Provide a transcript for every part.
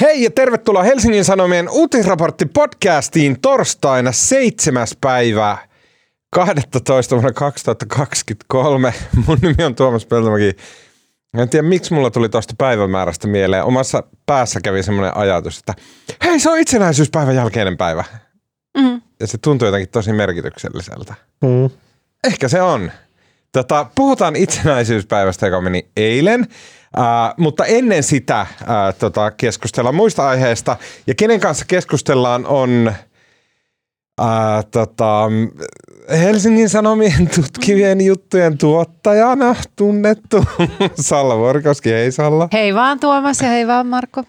Hei ja tervetuloa Helsingin Sanomien uutisraportti podcastiin torstaina 7. päivä 12. vuonna 2023. Mun nimi on Tuomas Peltomäki. En tiedä, miksi mulla tuli tuosta päivämäärästä mieleen. Omassa päässä kävi semmoinen ajatus, että hei, se on itsenäisyyspäivän jälkeinen päivä. Mm. Ja se tuntuu jotenkin tosi merkitykselliseltä. Mm. Ehkä se on. Tota, puhutaan itsenäisyyspäivästä, joka meni eilen. Mutta ennen sitä uh, tota, keskustellaan muista aiheista. Ja kenen kanssa keskustellaan on uh, tota, Helsingin Sanomien tutkivien juttujen tuottajana tunnettu Salla Vorkoski. Hei Salla. Hei vaan Tuomas ja hei vaan Marko.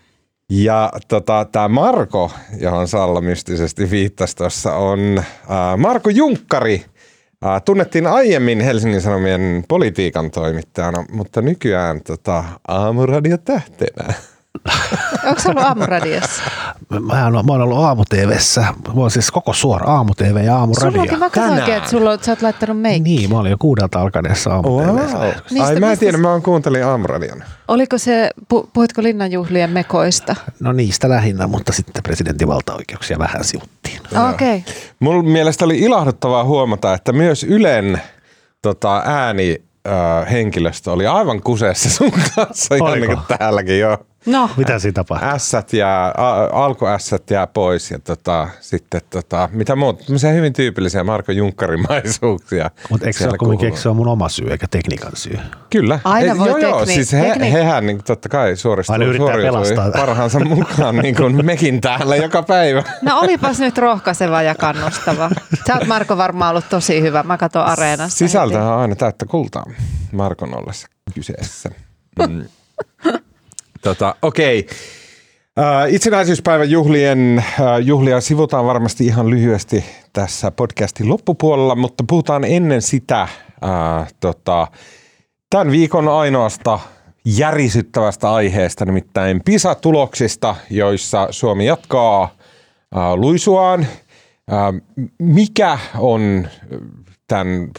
Ja tota, tämä Marko, johon Salla mystisesti viittasi tuossa, on uh, Marko Junkkari. Tunnettiin aiemmin Helsingin Sanomien politiikan toimittajana, mutta nykyään tota, aamuradiotähtenä. Onko se ollut aamuradiossa? Mä, oon, mä oon ollut aamu-tvssä. Mä oon siis koko suora aamu-tv ja aamuradio. Sullakin mä katsoinkin, että sulla, sä oot laittanut meikki. Niin, mä olin jo kuudelta alkaneessa aamu Wow. tvssä Ai Mistä- mä en mistä tiedä, mä oon kuuntelin aamuradion. Oliko se, pu, puhuitko linnanjuhlien mekoista? No niistä lähinnä, mutta sitten presidentin valtaoikeuksia vähän sivuttiin. Okei. Okay. Mun mielestä oli ilahduttavaa huomata, että myös Ylen tota, ääni henkilöstö oli aivan kuseessa sun kanssa, ihan Oliko? niin kuin täälläkin jo. No, Mitä siinä tapahtui? Ässät jää, alkuässät jää pois ja tota, sitten tota, mitä muuta, tämmöisiä hyvin tyypillisiä Marko Junkkarimaisuuksia. Mutta eikö se ole kuitenkin eikö se ole mun oma syy eikä tekniikan syy? Kyllä. Aina voi joo, joo, tekni- siis he, tekni- hehän niin, totta kai suoristuu, suoriutui parhaansa mukaan, niin kuin mekin täällä joka päivä. no olipas nyt rohkaiseva ja kannustava. Sä oot Marko varmaan ollut tosi hyvä. Mä katson areenasta. Sisältöhän on aina täyttä kultaa Markon ollessa kyseessä. Mm. tota, Okei. Äh, itsenäisyyspäivän juhlien, äh, juhlia sivutaan varmasti ihan lyhyesti tässä podcastin loppupuolella, mutta puhutaan ennen sitä äh, tota, tämän viikon ainoasta järisyttävästä aiheesta, nimittäin PISA-tuloksista, joissa Suomi jatkaa äh, luisuaan. Äh, mikä on tämän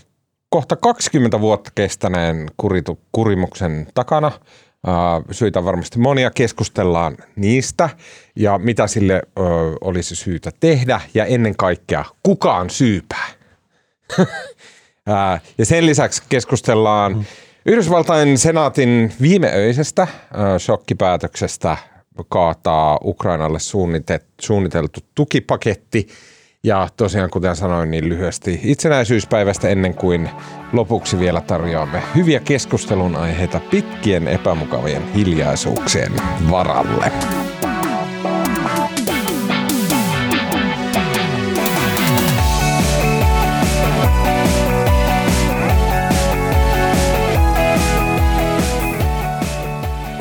kohta 20 vuotta kestäneen kuritu, kurimuksen takana? Syitä on varmasti monia, keskustellaan niistä ja mitä sille ö, olisi syytä tehdä ja ennen kaikkea kuka on syypää. Ää, Ja sen lisäksi keskustellaan mm. Yhdysvaltain senaatin viimeöisestä ää, shokkipäätöksestä kaataa Ukrainalle suunnitet, suunniteltu tukipaketti. Ja tosiaan, kuten sanoin, niin lyhyesti itsenäisyyspäivästä ennen kuin lopuksi vielä tarjoamme hyviä keskustelun aiheita pitkien epämukavien hiljaisuuksien varalle.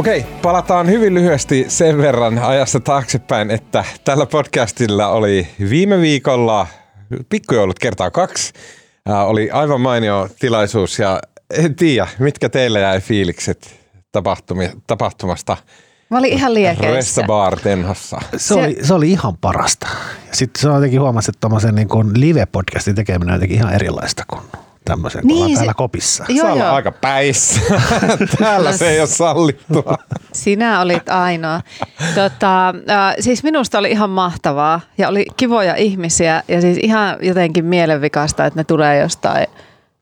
Okei, palataan hyvin lyhyesti sen verran ajassa taaksepäin, että tällä podcastilla oli viime viikolla pikkujoulut kertaa kaksi. Ää, oli aivan mainio tilaisuus ja en tiedä, mitkä teillä jäi fiilikset tapahtumi, tapahtumasta Mä olin ihan liekeissä. Restabar Tenhossa. Se, oli, se oli ihan parasta. Ja sitten se on jotenkin huomasi, että tuommoisen niin kuin live-podcastin tekeminen on jotenkin ihan erilaista kuin tämmöisen, kun Niin, ollaan se- täällä kopissa. Joo, Saa olla joo. aika päissä. Täällä No se ei ole sallittua. Sinä olit ainoa. Tota, äh, siis minusta oli ihan mahtavaa ja oli kivoja ihmisiä ja siis ihan jotenkin mielenvikasta, että ne tulee jostain,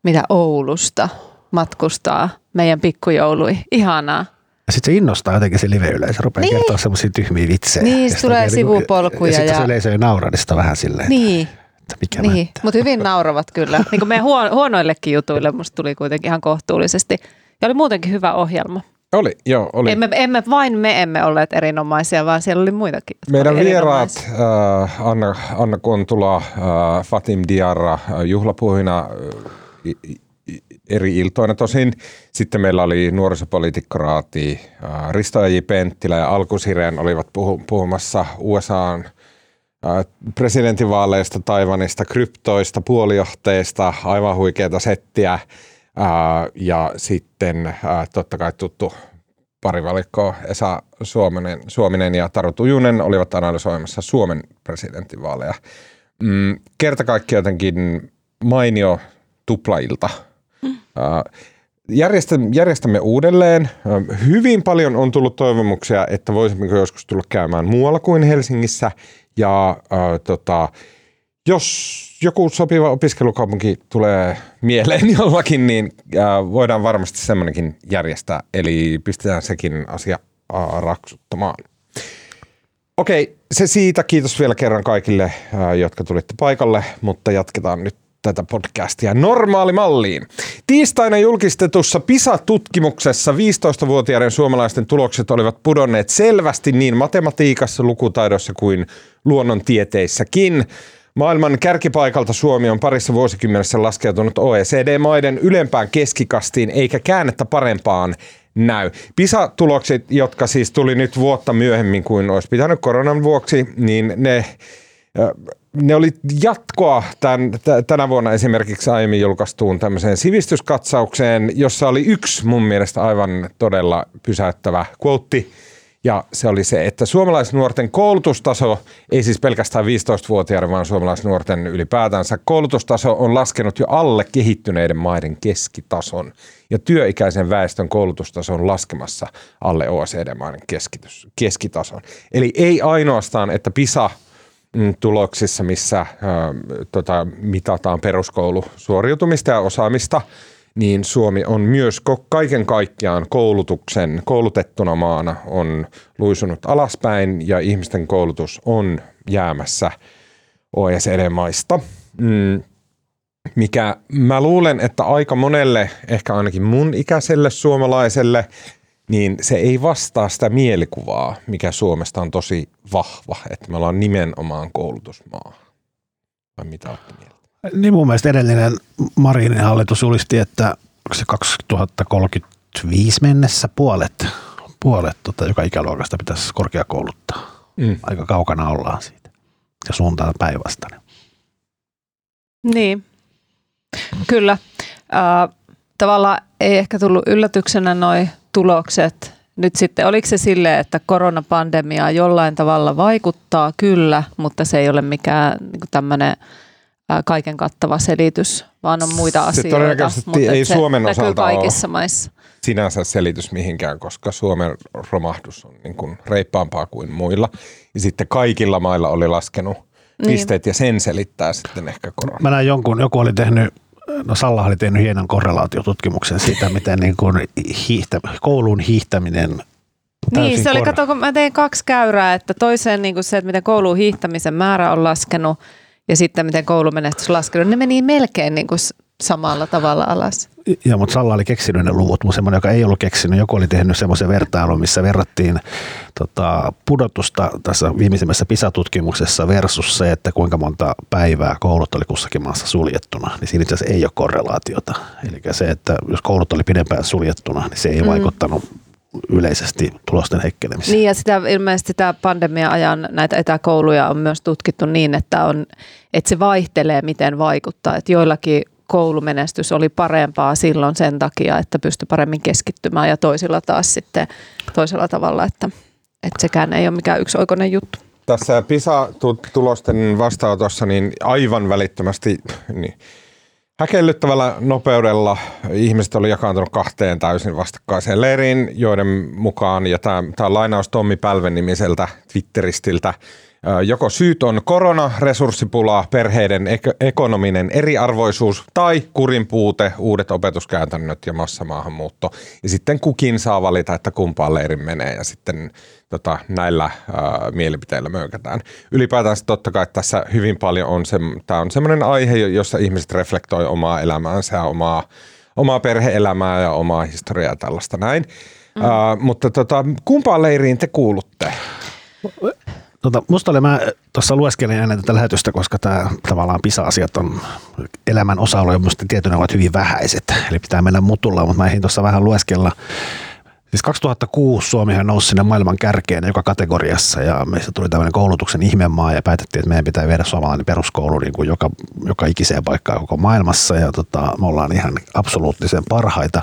mitä Oulusta matkustaa meidän pikkujoului. Ihanaa. Ja sitten se innostaa jotenkin se live-yleisö, rupeaa Niin. kertoa semmoisia tyhmiä vitsejä. Niin, Ja tulee niinku- sivupolkuja Ja sitten ja- se yleisö ei nauraa, niin sitä vähän silleen, Niin. Että mikä Niin, mättää. mutta hyvin nauravat kyllä. Niin kuin meidän huono, huonoillekin jutuille musta tuli kuitenkin ihan kohtuullisesti. Ja oli muutenkin hyvä ohjelma. Oli, joo, oli. Emme, emme, vain me emme olleet erinomaisia, vaan siellä oli muitakin. Meidän oli vieraat äh, Anna, Anna Kontula, äh, Fatim Diarra äh, juhlapuhina äh, eri iltoina tosin. Sitten meillä oli nuorisopoliitikkoraati äh, Risto J. Penttilä ja Alkusireen olivat puhu, puhumassa USAn äh, presidentinvaaleista, Taivanista, kryptoista, puolijohteista, aivan huikeata settiä. Ja sitten totta kai tuttu parivalikko Esa Suominen, Suominen ja Taru Tujunen olivat analysoimassa Suomen presidentinvaaleja. Mm, kerta kaikki jotenkin mainio tuplailta. Mm. järjestämme, järjestämme uudelleen. Hyvin paljon on tullut toivomuksia, että voisimmeko joskus tulla käymään muualla kuin Helsingissä. Ja äh, tota, jos joku sopiva opiskelukaupunki tulee mieleen jollakin, niin äh, voidaan varmasti semmoinenkin järjestää. Eli pistetään sekin asia äh, raksuttamaan. Okei, se siitä. Kiitos vielä kerran kaikille, äh, jotka tulitte paikalle, mutta jatketaan nyt tätä podcastia normaalimalliin. Tiistaina julkistetussa PISA-tutkimuksessa 15-vuotiaiden suomalaisten tulokset olivat pudonneet selvästi niin matematiikassa, lukutaidossa kuin luonnontieteissäkin. Maailman kärkipaikalta Suomi on parissa vuosikymmenessä laskeutunut OECD-maiden ylempään keskikastiin eikä käännettä parempaan näy. PISA-tulokset, jotka siis tuli nyt vuotta myöhemmin kuin olisi pitänyt koronan vuoksi, niin ne ne oli jatkoa tämän, tänä vuonna esimerkiksi aiemmin julkaistuun tämmöiseen sivistyskatsaukseen, jossa oli yksi mun mielestä aivan todella pysäyttävä quote, ja se oli se, että suomalaisnuorten koulutustaso, ei siis pelkästään 15-vuotiaiden, vaan suomalaisnuorten ylipäätänsä koulutustaso on laskenut jo alle kehittyneiden maiden keskitason. Ja työikäisen väestön koulutustaso on laskemassa alle OECD-maiden keskitason. Eli ei ainoastaan, että PISA – Mm, tuloksissa, missä äh, tota, mitataan peruskoulusuoriutumista ja osaamista, niin Suomi on myös kaiken kaikkiaan koulutuksen koulutettuna maana on luisunut alaspäin ja ihmisten koulutus on jäämässä OECD-maista. Mm, mikä mä luulen, että aika monelle, ehkä ainakin mun ikäiselle suomalaiselle, niin se ei vastaa sitä mielikuvaa, mikä Suomesta on tosi vahva, että me ollaan nimenomaan koulutusmaa. Vai mitä olette mieltä? Niin mun mielestä edellinen Marinin hallitus julisti, että se 2035 mennessä puolet, puolet tota, joka ikäluokasta pitäisi korkeakouluttaa. Mm. Aika kaukana ollaan siitä. Ja suuntaan päinvastainen. Niin, kyllä. Äh, tavallaan ei ehkä tullut yllätyksenä noin tulokset nyt sitten, oliko se sille, että koronapandemia jollain tavalla vaikuttaa? Kyllä, mutta se ei ole mikään niin tämmöinen kaiken kattava selitys, vaan on muita se asioita. Todennäköisesti mutta ei Suomen osalta kaikissa ole maissa. sinänsä selitys mihinkään, koska Suomen romahdus on niin kuin reippaampaa kuin muilla. Ja sitten kaikilla mailla oli laskenut niin. pisteet ja sen selittää sitten ehkä korona. Mä näin jonkun, joku oli tehnyt No Salla oli tehnyt hienon korrelaatiotutkimuksen siitä, miten niin kuin hiihtä, koulun hiihtäminen niin, se oli, kato, kun mä tein kaksi käyrää, että toiseen niin kuin se, että miten kouluun hiihtämisen määrä on laskenut ja sitten miten koulumenestys laskenut, ne meni melkein niin kuin samalla tavalla alas. Ja, mutta Salla oli keksinyt ne luvut, mutta semmoinen, joka ei ollut keksinyt, joku oli tehnyt semmoisen vertailun, missä verrattiin tota, pudotusta tässä viimeisimmässä PISA-tutkimuksessa versus se, että kuinka monta päivää koulut oli kussakin maassa suljettuna, niin siinä itse asiassa ei ole korrelaatiota. Eli se, että jos koulut oli pidempään suljettuna, niin se ei mm. vaikuttanut yleisesti tulosten heikkenemiseen. Niin ja sitä, ilmeisesti tämä pandemia-ajan näitä etäkouluja on myös tutkittu niin, että, on, että se vaihtelee miten vaikuttaa. Että joillakin koulumenestys oli parempaa silloin sen takia, että pystyi paremmin keskittymään ja toisilla taas sitten toisella tavalla, että, että sekään ei ole mikään yksioikoinen juttu. Tässä PISA-tulosten vastaanotossa niin aivan välittömästi niin häkellyttävällä nopeudella ihmiset oli jakaantunut kahteen täysin vastakkaiseen leiriin, joiden mukaan, ja tämä, tämä lainaus Tommi Pälven nimiseltä Twitteristiltä, Joko syyt on korona, resurssipula, perheiden ek- ekonominen eriarvoisuus tai kurin puute, uudet opetuskäytännöt ja massamaahanmuutto. Ja sitten kukin saa valita, että kumpaan leirin menee ja sitten tota, näillä ää, mielipiteillä möykätään. Ylipäätään totta kai tässä hyvin paljon on, se, tämä on semmoinen aihe, jossa ihmiset reflektoi omaa elämäänsä ja omaa, omaa perheelämää ja omaa historiaa ja tällaista näin. Mm. Ää, mutta tota, kumpaan leiriin te kuulutte? Tota, musta oli, mä tuossa lueskelin ennen tätä lähetystä, koska tämä tavallaan PISA-asiat on elämän osa-alue, ja minusta tietynä ovat hyvin vähäiset, eli pitää mennä mutulla, mutta mä ehdin tuossa vähän lueskella. Siis 2006 Suomihan nousi sinne maailman kärkeen joka kategoriassa ja meistä tuli tämmöinen koulutuksen ihmemaa ja päätettiin, että meidän pitää viedä suomalainen peruskoulu niin kuin joka, joka ikiseen paikkaan koko maailmassa ja tota, me ollaan ihan absoluuttisen parhaita.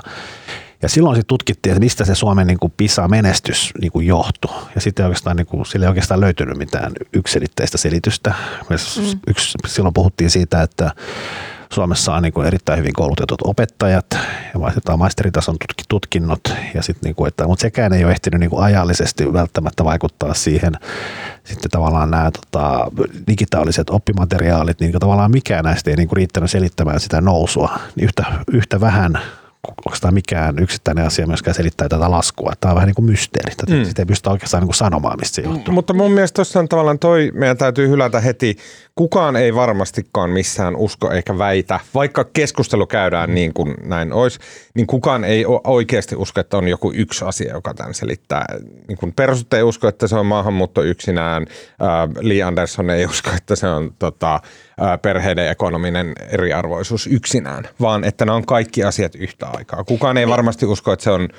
Ja silloin sitten tutkittiin, että mistä se Suomen niin kuin PISA-menestys niin kuin johtui. Ja sitten oikeastaan, niin kuin, sille ei oikeastaan löytynyt mitään yksilitteistä selitystä. Mm. Yksi, silloin puhuttiin siitä, että Suomessa on niin kuin erittäin hyvin koulutetut opettajat ja maisteritason tutkinnot, ja sit niin kuin, että, mutta sekään ei ole ehtinyt niin kuin ajallisesti välttämättä vaikuttaa siihen sitten tavallaan nämä tota, digitaaliset oppimateriaalit, niin tavallaan mikään näistä ei niin kuin riittänyt selittämään sitä nousua, niin yhtä, yhtä vähän onko tämä mikään yksittäinen asia myöskään selittää tätä laskua. Tämä on vähän niin kuin mysteeri. Mm. Sitä ei pysty oikeastaan niin kuin sanomaan, mistä se johtuu. Mutta mun mielestä tuossa on tavallaan toi, meidän täytyy hylätä heti. Kukaan ei varmastikaan missään usko eikä väitä, vaikka keskustelu käydään niin kuin näin olisi, niin kukaan ei oikeasti usko, että on joku yksi asia, joka tämän selittää. Niin kuin perusut ei usko, että se on maahanmuutto yksinään. Lee Anderson ei usko, että se on tota, perheiden ekonominen eriarvoisuus yksinään, vaan että nämä on kaikki asiat yhtä aikaa. Kukaan ei varmasti usko, että se on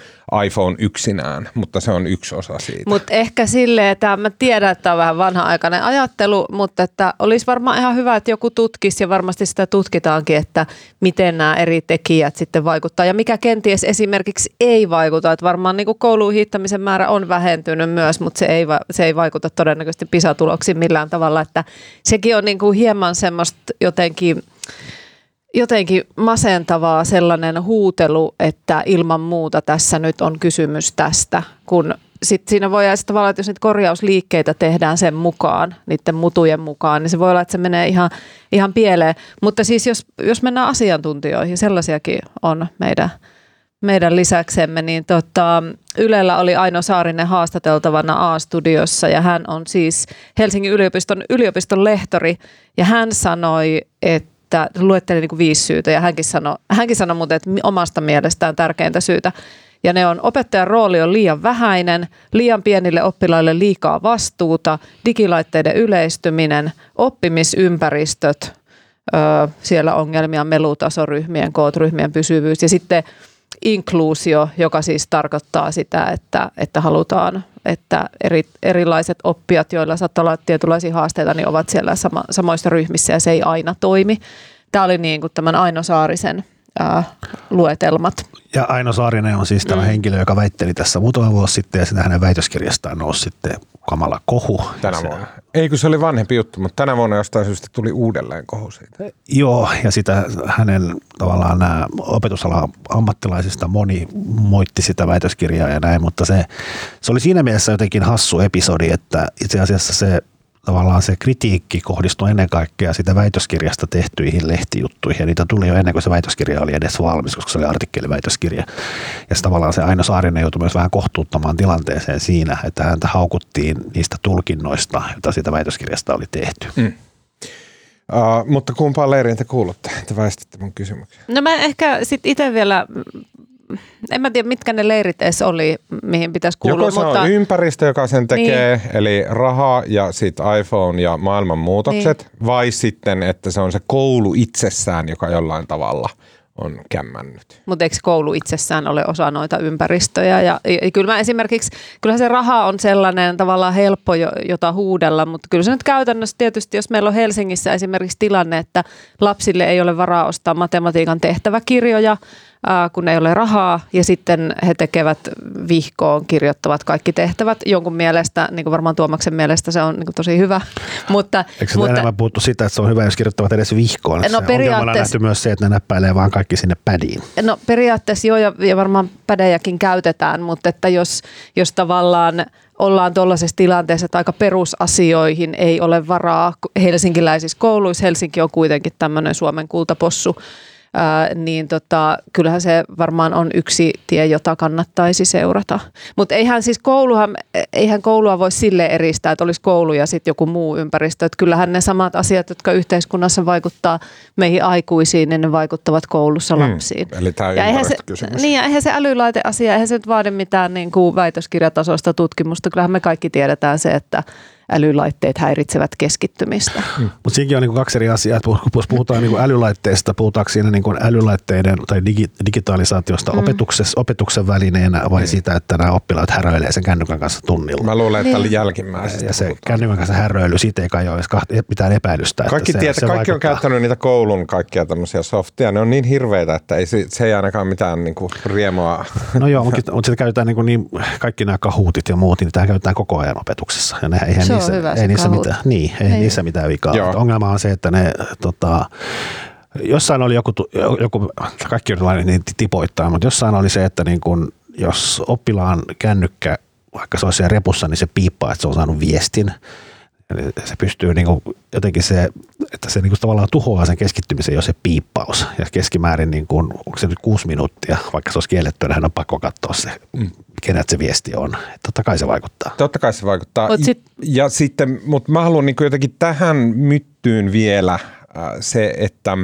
iPhone yksinään, mutta se on yksi osa siitä. Mutta ehkä silleen, että mä tiedän, että on vähän vanha-aikainen ajattelu, mutta että olisi varmaan ihan hyvä, että joku tutkisi ja varmasti sitä tutkitaankin, että miten nämä eri tekijät sitten vaikuttaa ja mikä kenties esimerkiksi ei vaikuta. Että varmaan niin kuin kouluun hiittämisen määrä on vähentynyt myös, mutta se ei, se ei vaikuta todennäköisesti PISA-tuloksiin millään tavalla, että sekin on niin kuin hieman semmoista jotenkin jotenkin masentavaa sellainen huutelu, että ilman muuta tässä nyt on kysymys tästä, kun sitten siinä voi olla tavallaan, että jos niitä korjausliikkeitä tehdään sen mukaan, niiden mutujen mukaan, niin se voi olla, että se menee ihan, ihan pieleen. Mutta siis jos, jos mennään asiantuntijoihin, sellaisiakin on meidän, meidän lisäksemme, niin tota, Ylellä oli Aino Saarinen haastateltavana A-studiossa ja hän on siis Helsingin yliopiston yliopiston lehtori ja hän sanoi, että että luetteli niin kuin viisi syytä ja hänkin sanoi, hänkin sanoi muuten, että omasta mielestään tärkeintä syytä. Ja ne on opettajan rooli on liian vähäinen, liian pienille oppilaille liikaa vastuuta, digilaitteiden yleistyminen, oppimisympäristöt, ö, siellä ongelmia, melutasoryhmien, kootryhmien pysyvyys ja sitten inkluusio, joka siis tarkoittaa sitä, että, että halutaan, että eri, erilaiset oppijat, joilla saattaa olla tietynlaisia haasteita, niin ovat siellä sama, samoissa ryhmissä ja se ei aina toimi. Tämä oli niin kuin tämän Aino Saarisen ää, luetelmat. Ja Aino Saarinen on siis tämä mm. henkilö, joka väitteli tässä muutama vuosi sitten ja sitä hänen väitöskirjastaan nousi sitten kamala kohu. Tänä vuonna. Ei kun se oli vanhempi juttu, mutta tänä vuonna jostain syystä tuli uudelleen kohu siitä. Joo, ja sitä hänen tavallaan nämä opetusalan ammattilaisista moni moitti sitä väitöskirjaa ja näin, mutta se, se oli siinä mielessä jotenkin hassu episodi, että itse asiassa se tavallaan se kritiikki kohdistui ennen kaikkea sitä väitöskirjasta tehtyihin lehtijuttuihin. Ja niitä tuli jo ennen kuin se väitöskirja oli edes valmis, koska se oli artikkeliväitöskirja. Ja se tavallaan se Aino Saarinen joutui myös vähän kohtuuttamaan tilanteeseen siinä, että häntä haukuttiin niistä tulkinnoista, joita siitä väitöskirjasta oli tehty. Mm. Uh, mutta kumpaan leiriin te kuulutte? Te väistitte mun kysymyksen. No mä ehkä sitten itse vielä en mä tiedä, mitkä ne leirit edes oli, mihin pitäisi kuulua. Joko se mutta... on ympäristö, joka sen tekee, niin. eli raha ja sitten iPhone ja maailman muutokset, niin. vai sitten, että se on se koulu itsessään, joka jollain tavalla on kämmännyt. Mutta eikö koulu itsessään ole osa noita ympäristöjä? Ja, ja kyllä mä esimerkiksi, kyllä se raha on sellainen tavallaan helppo, jota huudella, mutta kyllä se nyt käytännössä tietysti, jos meillä on Helsingissä esimerkiksi tilanne, että lapsille ei ole varaa ostaa matematiikan tehtäväkirjoja, kun ei ole rahaa ja sitten he tekevät vihkoon, kirjoittavat kaikki tehtävät. Jonkun mielestä, niin kuin varmaan Tuomaksen mielestä se on niin kuin tosi hyvä. mutta, Eikö mutta, enemmän puhuttu sitä, että se on hyvä, jos kirjoittavat edes vihkoon? No, periaatteessa, on nähty myös se, että ne näppäilee vaan kaikki sinne pädiin. No periaatteessa joo ja, ja varmaan pädejäkin käytetään, mutta että jos, jos tavallaan ollaan tuollaisessa tilanteessa, että aika perusasioihin ei ole varaa helsinkiläisissä kouluissa. Helsinki on kuitenkin tämmöinen Suomen kultapossu ää, niin tota, kyllähän se varmaan on yksi tie, jota kannattaisi seurata. Mutta eihän siis kouluhan, eihän koulua voi sille eristää, että olisi koulu ja sitten joku muu ympäristö. Että kyllähän ne samat asiat, jotka yhteiskunnassa vaikuttaa meihin aikuisiin, niin ne vaikuttavat koulussa hmm. lapsiin. Eli tämä ja eihän se, kysymys. Niin, ja eihän se älylaiteasia, eihän se nyt vaadi mitään niin kuin väitöskirjatasoista tutkimusta. Kyllähän me kaikki tiedetään se, että älylaitteet häiritsevät keskittymistä. Mm. Mutta siinäkin on niin kaksi eri asiaa. Että jos puhutaan niin älylaitteista, puhutaanko siinä niin älylaitteiden tai digi, digitalisaatiosta mm. opetuksessa, opetuksen välineenä vai mm. siitä, että nämä oppilaat häröilee sen kännykän kanssa tunnilla? Mä luulen, että niin. jälkimmäisestä Ja se puhutaan. kännykän kanssa häröily, siitä ei kai ole edes mitään epäilystä. Kaikki, se, tiedät, se kaikki on käyttänyt niitä koulun kaikkia tämmöisiä softia. Ne on niin hirveitä, että ei, se ei ainakaan mitään niin kuin riemua. No joo, mutta, sitä käytetään niin, kuin niin kaikki nämä kahuutit ja muut, niin tämä käytetään koko ajan opetuksessa. Ja ne, eihän se niissä, hyvä ei, niissä mitään, niin, ei, ei niissä mitään vikaa. Ongelma on se, että ne tota, jossain oli joku, joku kaikki on niin tipoittaa, mutta jossain oli se, että niin kun, jos oppilaan kännykkä, vaikka se olisi siellä repussa, niin se piippaa, että se on saanut viestin. Eli se pystyy niin kuin jotenkin se, että se niin kuin tavallaan tuhoaa sen keskittymisen jo se piippaus. Ja keskimäärin, niin kuin, onko se nyt kuusi minuuttia, vaikka se olisi kielletty, niin hän on pakko katsoa se, mm. kenet se viesti on. Että totta kai se vaikuttaa. Totta kai se vaikuttaa. Mut sit- ja sitten, mutta mä haluan niin jotenkin tähän myttyyn vielä äh, se, että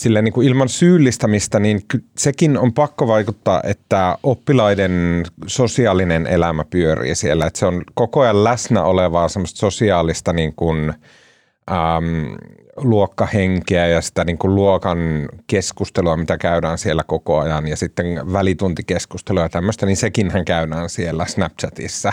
sille niin kuin ilman syyllistämistä, niin sekin on pakko vaikuttaa, että oppilaiden sosiaalinen elämä pyörii siellä. Että se on koko ajan läsnä olevaa semmoista sosiaalista niin kuin, äm, luokkahenkeä ja sitä niin kuin luokan keskustelua, mitä käydään siellä koko ajan ja sitten välituntikeskustelua ja tämmöistä, niin sekinhän käydään siellä Snapchatissa.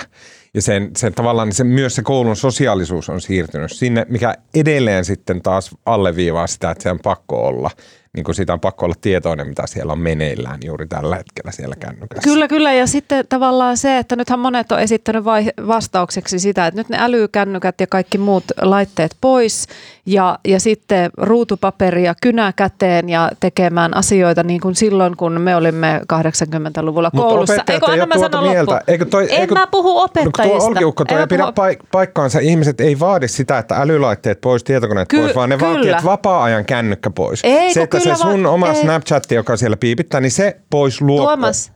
Ja sen, sen tavallaan se, myös se koulun sosiaalisuus on siirtynyt sinne, mikä edelleen sitten taas alleviivaa sitä, että se on pakko olla niin kuin siitä on pakko olla tietoinen, mitä siellä on meneillään juuri tällä hetkellä siellä kännykässä. Kyllä, kyllä. Ja sitten tavallaan se, että nythän monet on esittänyt vai- vastaukseksi sitä, että nyt ne älykännykät ja kaikki muut laitteet pois ja, ja sitten ruutupaperi ja kynä käteen ja tekemään asioita niin kuin silloin, kun me olimme 80-luvulla Mutta koulussa. Eikö ei anna mä tuota sanon mieltä. Eikö toi- en eikö- mä puhu No, opettajista. kun tuo Olkiukko, toi En ei pidä paik- paikkaansa. Ihmiset ei vaadi sitä, että älylaitteet pois, tietokoneet Ky- pois, vaan ne vaatii, kyllä. että vapaa-ajan kännykkä pois. Ei, se, että se sun va- oma ei. Snapchat, joka siellä piipittää, niin se pois luo- Tuomas,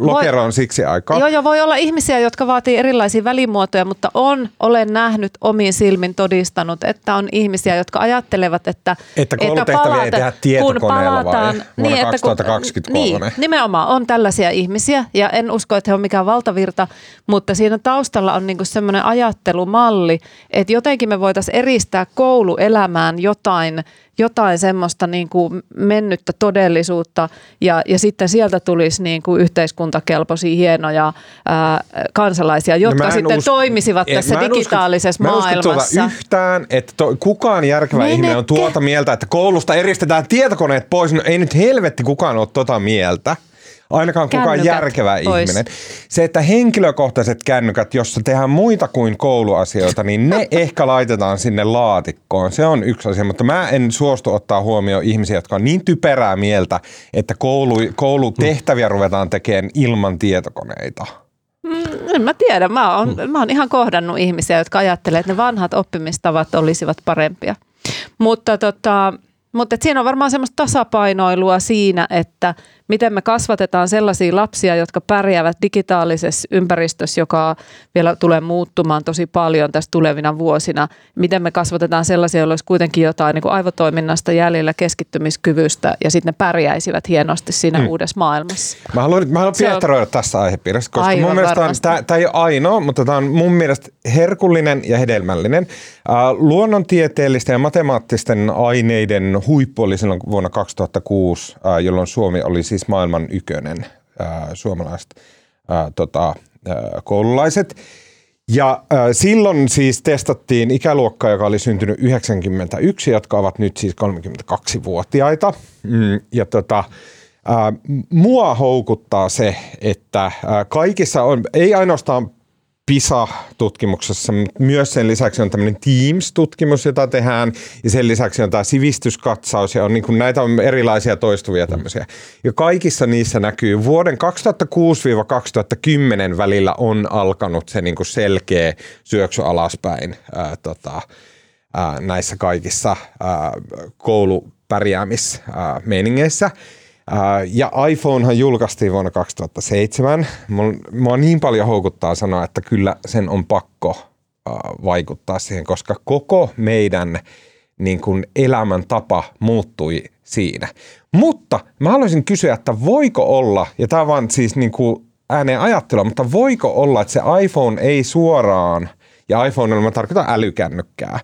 lokeroon siksi aikaa. Joo, joo, voi olla ihmisiä, jotka vaatii erilaisia välimuotoja, mutta on, olen nähnyt omin silmin todistanut, että on ihmisiä, jotka ajattelevat, että... Että koulutehtäviä ei tehdä kun tietokoneella vai? palataan, Vuonna että kun- 2023. Niin, nimenomaan on tällaisia ihmisiä ja en usko, että he on mikään valtavirta, mutta siinä taustalla on niinku semmoinen ajattelumalli, että jotenkin me voitaisiin eristää kouluelämään jotain jotain semmoista niin kuin mennyttä todellisuutta ja, ja sitten sieltä tulisi niin kuin yhteiskuntakelpoisia hienoja ää, kansalaisia, jotka No mä en sitten us- toimisivat en- tässä en usko- digitaalisessa mä en maailmassa. tuota yhtään, että to, kukaan järkevä Menette. ihminen on tuota mieltä, että koulusta eristetään tietokoneet pois. No ei nyt helvetti kukaan ole tota mieltä. Ainakaan kukaan Kännykät järkevä pois. ihminen. Se, että henkilökohtaiset kännykät, jossa tehdään muita kuin kouluasioita, niin ne ehkä laitetaan sinne laatikkoon. Se on yksi asia, mutta mä en suostu ottaa huomioon ihmisiä, jotka on niin typerää mieltä, että koulu, koulutehtäviä ruvetaan tekemään ilman tietokoneita. En mä tiedä, mä oon, mä oon ihan kohdannut ihmisiä, jotka ajattelee, että ne vanhat oppimistavat olisivat parempia. Mutta, tota, mutta siinä on varmaan semmoista tasapainoilua siinä, että miten me kasvatetaan sellaisia lapsia, jotka pärjäävät digitaalisessa ympäristössä, joka vielä tulee muuttumaan tosi paljon tässä tulevina vuosina. Miten me kasvatetaan sellaisia, joilla olisi kuitenkin jotain niin kuin aivotoiminnasta jäljellä keskittymiskyvystä ja sitten ne pärjäisivät hienosti siinä mm. uudessa maailmassa. Mä haluan, mä haluan Se on- tässä aihepiirissä, koska Aivan mun mielestä tämä ei ole ainoa, mutta tämä on mun mielestä herkullinen ja hedelmällinen. Äh, luonnontieteellisten ja matemaattisten aineiden huippu oli silloin vuonna 2006, äh, jolloin Suomi oli siis maailman ykönen suomalaiset tota, koululaiset. Ja silloin siis testattiin ikäluokkaa, joka oli syntynyt 91, jotka ovat nyt siis 32-vuotiaita. Mm, ja tota, mua houkuttaa se, että kaikissa on, ei ainoastaan PISA-tutkimuksessa, mutta myös sen lisäksi on tämmöinen Teams-tutkimus, jota tehdään, ja sen lisäksi on tämä sivistyskatsaus, ja on niin kuin, näitä on erilaisia toistuvia tämmöisiä. Ja kaikissa niissä näkyy vuoden 2006-2010 välillä on alkanut se niin kuin selkeä syöksy alaspäin ää, tota, ää, näissä kaikissa ää, koulupärjäämismeiningeissä. Ää, Ja iPhonehan julkaistiin vuonna 2007. Mua, niin paljon houkuttaa sanoa, että kyllä sen on pakko ää, vaikuttaa siihen, koska koko meidän niin kuin elämäntapa muuttui siinä. Mutta mä haluaisin kysyä, että voiko olla, ja tämä vaan siis niin kuin ääneen ajattelua, mutta voiko olla, että se iPhone ei suoraan, ja iPhone mä tarkoitan älykännykkää,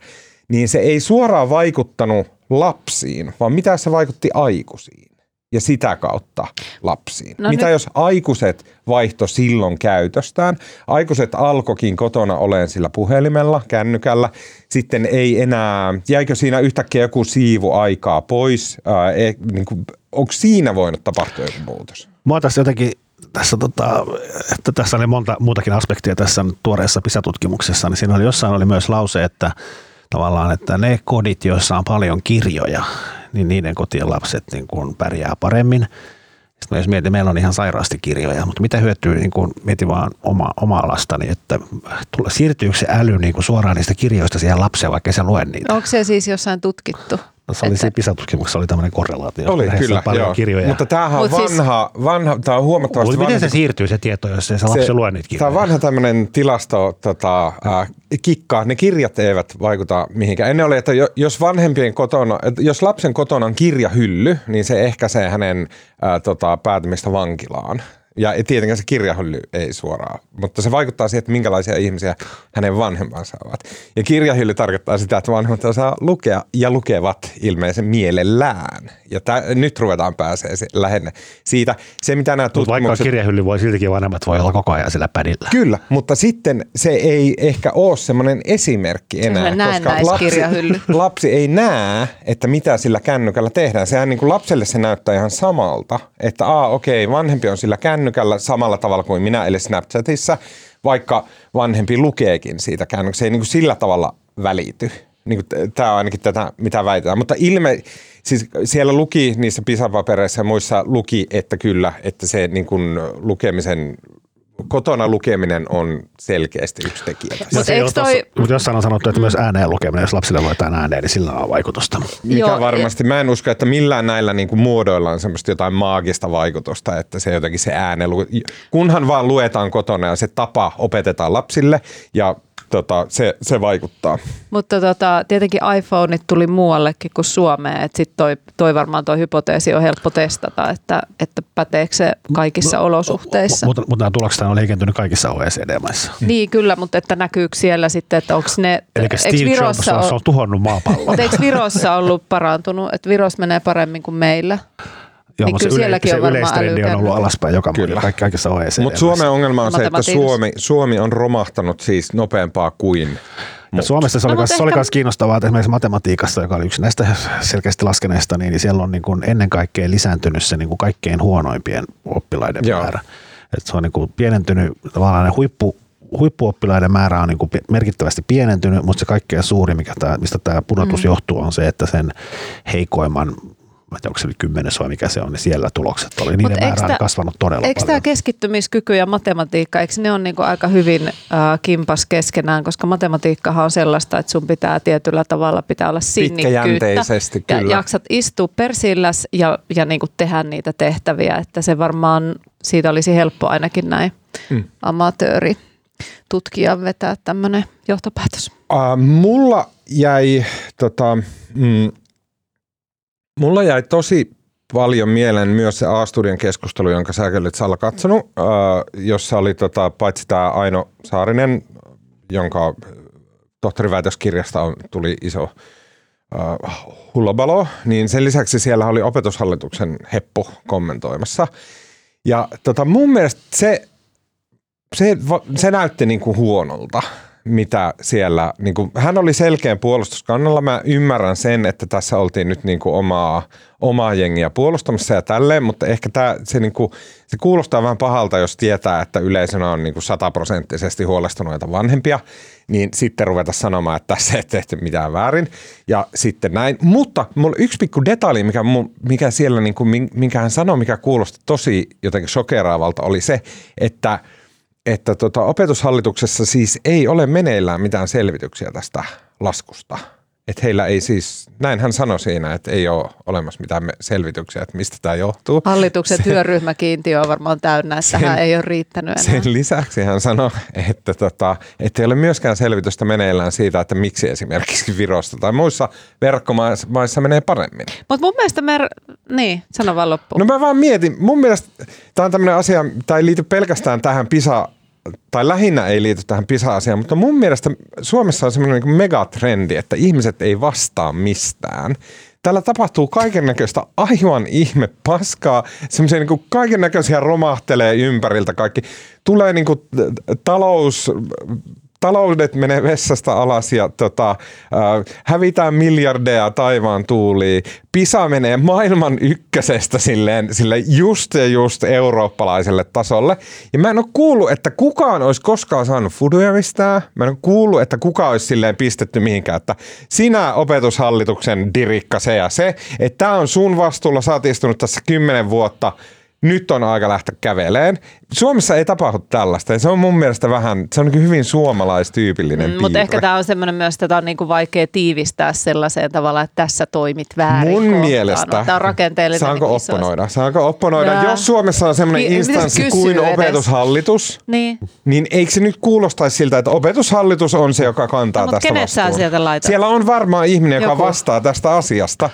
niin se ei suoraan vaikuttanut lapsiin, vaan mitä se vaikutti aikuisiin ja sitä kautta lapsiin. No Mitä nyt- jos aikuiset vaihto silloin käytöstään? Aikuiset alkoikin kotona olen sillä puhelimella, kännykällä. Sitten ei enää, jäikö siinä yhtäkkiä joku siivu aikaa pois? Ää, e, niin kuin, onko siinä voinut tapahtua joku muutos? Mua tässä jotenkin, tässä, tota, että tässä oli monta muutakin aspektia tässä tuoreessa PISA-tutkimuksessa, niin siinä oli jossain oli myös lause, että tavallaan, että ne kodit, joissa on paljon kirjoja, niin niiden kotien lapset niin kuin pärjää paremmin. Sitten jos mietin, meillä on ihan sairaasti kirjoja, mutta mitä hyötyy, niin kuin mietin vaan oma, omaa lastani, että tulla, siirtyykö se äly niin kuin suoraan niistä kirjoista siihen lapseen, vaikka se lue niitä? Onko se siis jossain tutkittu? No, se oli siinä PISA-tutkimuksessa oli tämmöinen korrelaatio. Oli Lähes kyllä, paljon joo. kirjoja. Mutta tämähän on Mut siis- vanha, vanha, tämä on huomattavasti Mutta miten se vanhempi siirtyy se tieto, jos ei se lapsi lue niitä Tämä kirjoja? on vanha tämmöinen tilasto, tota, äh, kikka. Ne kirjat eivät vaikuta mihinkään. Ennen oli, että jo- jos vanhempien kotona, että jos lapsen kotona on kirjahylly, niin se ehkäisee hänen äh, tota, päätymistä vankilaan. Ja tietenkään se kirjahylly ei suoraan, mutta se vaikuttaa siihen, että minkälaisia ihmisiä hänen vanhempansa ovat. Ja kirjahylly tarkoittaa sitä, että vanhemmat osaa lukea ja lukevat ilmeisen mielellään. Ja tää, nyt ruvetaan pääsee se- lähinnä siitä. Se, mitä nämä Mutta vaikka tutkimukset... kirjahylly, voi siltikin vanhemmat voi olla koko ajan sillä pädillä. Kyllä, mutta sitten se ei ehkä ole semmoinen esimerkki enää. Semmoinen koska lapsi, lapsi ei näe, että mitä sillä kännykällä tehdään. Sehän niin kuin lapselle se näyttää ihan samalta, että aa okei, vanhempi on sillä kännykällä samalla tavalla kuin minä, eli Snapchatissa, vaikka vanhempi lukeekin siitä kännykästä. Se ei niin kuin sillä tavalla välity. Niin Tämä on ainakin tätä, mitä väitetään. Mutta ilme, siis siellä luki niissä PISA-papereissa ja muissa luki, että kyllä, että se niin kuin lukemisen kotona lukeminen on selkeästi yksi tekijä. Mut eikö toi- Mutta jossain on sanottu, että myös ääneen lukeminen, jos lapsille luetaan ääneen, niin sillä on vaikutusta. Mikä Joo, varmasti, mä en usko, että millään näillä niin kuin muodoilla on semmoista jotain maagista vaikutusta, että se jotenkin se äänelu, kunhan vaan luetaan kotona ja se tapa opetetaan lapsille ja tota, se, se vaikuttaa. Mutta tota, tietenkin iPhoneit tuli muuallekin kuin Suomeen, että sitten toi, toi varmaan toi hypoteesi on helppo testata, että, että päteekö se kaikissa olosuhteissa. Mutta mut nämä tulokset on heikentynyt kaikissa OECD-maissa. Niin kyllä, mutta että näkyykö siellä sitten, että onko ne, Eli Steve Jobs Virossa, on, se on, on tuhonnut maapallon. mutta eikö Virossa ollut parantunut, että Virossa menee paremmin kuin meillä? Joo, niin se, sielläkin se on varmaan yleistrendi on ollut alaspäin joka Kyllä. Kaikki, kaikissa OECD. Mutta Suomen ongelma on se, että. Suomi, Suomi on romahtanut siis nopeampaa kuin Ja Suomessa se oli, No, no, se oli ehkä- myös kiinnostavaa, että esimerkiksi matematiikassa, joka oli yksi näistä selkeästi laskeneista, niin siellä on niin kuin ennen kaikkea lisääntynyt se niin kuin kaikkein huonoimpien oppilaiden Joo. määrä. Et se on niin kuin pienentynyt, tavallaan ne huippu, huippuoppilaiden määrä on niin kuin merkittävästi pienentynyt, mutta se kaikkein suuri, mikä tää, mistä tämä pudotus mm. johtuu, on se, että sen heikoimman mä tiedä, onko se nyt kymmenes vai mikä se on, niin siellä tulokset oli. Niiden eikö määrä on kasvanut todella Eikö tämä paljon. keskittymiskyky ja matematiikka, eikö ne on niinku aika hyvin äh, kimpas keskenään, koska matematiikkahan on sellaista, että sun pitää tietyllä tavalla pitää olla sinnikkyyttä. Pitkäjänteisesti, Ja kyllä. jaksat istua persilläs ja, ja niinku tehdä niitä tehtäviä, että se varmaan, siitä olisi helppo ainakin näin Mm. amatööri tutkijan vetää tämmöinen johtopäätös. Uh, mulla jäi, tota, mm, mulla jäi tosi paljon mieleen myös se A-studion keskustelu, jonka sä olit Salla katsonut, uh, jossa oli tota, paitsi tämä Aino Saarinen, jonka tohtoriväitöskirjasta on, tuli iso uh, hullabalo, niin sen lisäksi siellä oli opetushallituksen heppu kommentoimassa. Ja tota, mun mielestä se se, se näytti niin kuin huonolta, mitä siellä, niin kuin, hän oli selkeän puolustuskannalla. Mä ymmärrän sen, että tässä oltiin nyt niin kuin omaa, omaa jengiä puolustamassa ja tälleen, mutta ehkä tämä, se, niin kuin, se kuulostaa vähän pahalta, jos tietää, että yleisönä on niin kuin sataprosenttisesti huolestuneita vanhempia, niin sitten ruveta sanomaan, että tässä ei tehty mitään väärin ja sitten näin. Mutta mulla yksi pikku detalji, mikä, mikä siellä, niin kuin, minkä hän sanoi, mikä kuulosti tosi jotenkin shokeraavalta, oli se, että että tota, opetushallituksessa siis ei ole meneillään mitään selvityksiä tästä laskusta. Että heillä ei siis, näin hän sanoi siinä, että ei ole olemassa mitään selvityksiä, että mistä tämä johtuu. Hallituksen työryhmäkiintiö on varmaan täynnä, että Sen- ei ole riittänyt enää. Sen lisäksi hän sanoi, että, tota, että ei ole myöskään selvitystä meneillään siitä, että miksi esimerkiksi Virosta tai muissa verkkomaissa menee paremmin. Mutta mun mielestä mer... Niin, sano vaan loppuun. No mä vaan mietin, mun mielestä tämä on tämmöinen asia, tämä ei liity pelkästään tähän PISA, tai lähinnä ei liity tähän PISA-asiaan, mutta mun mielestä Suomessa on semmoinen niin megatrendi, että ihmiset ei vastaa mistään. Täällä tapahtuu kaiken näköistä aivan ihme paskaa, semmoisia niin kaiken näköisiä romahtelee ympäriltä kaikki. Tulee niin kuin talous taloudet menee vessasta alas ja tota, äh, hävitään miljardeja taivaan tuuliin. Pisa menee maailman ykkösestä silleen, sille just ja just eurooppalaiselle tasolle. Ja mä en ole kuullut, että kukaan olisi koskaan saanut fuduja mistään. Mä en ole kuullut, että kukaan olisi silleen pistetty mihinkään, että sinä opetushallituksen dirikka se ja se, että tämä on sun vastuulla, sä oot istunut tässä kymmenen vuotta – nyt on aika lähteä käveleen. Suomessa ei tapahdu tällaista ja se on mun mielestä vähän, se on niin hyvin suomalaistyypillinen mm, Mutta ehkä tämä on semmoinen myös, että tämä on niin kuin vaikea tiivistää sellaiseen tavalla, että tässä toimit väärin Mun kohtaan. mielestä, tämä on rakenteellinen saanko iso opponoida? Saanko opponoida? Jaa. Jos Suomessa on semmoinen Niin, instanssi kuin edes. opetushallitus, Niin. niin eikö se nyt kuulostaisi siltä, että opetushallitus on se, joka kantaa No, tästä kenet vastuun? sieltä laitat? Siellä on varmaan ihminen, joka Joku. vastaa tästä asiasta.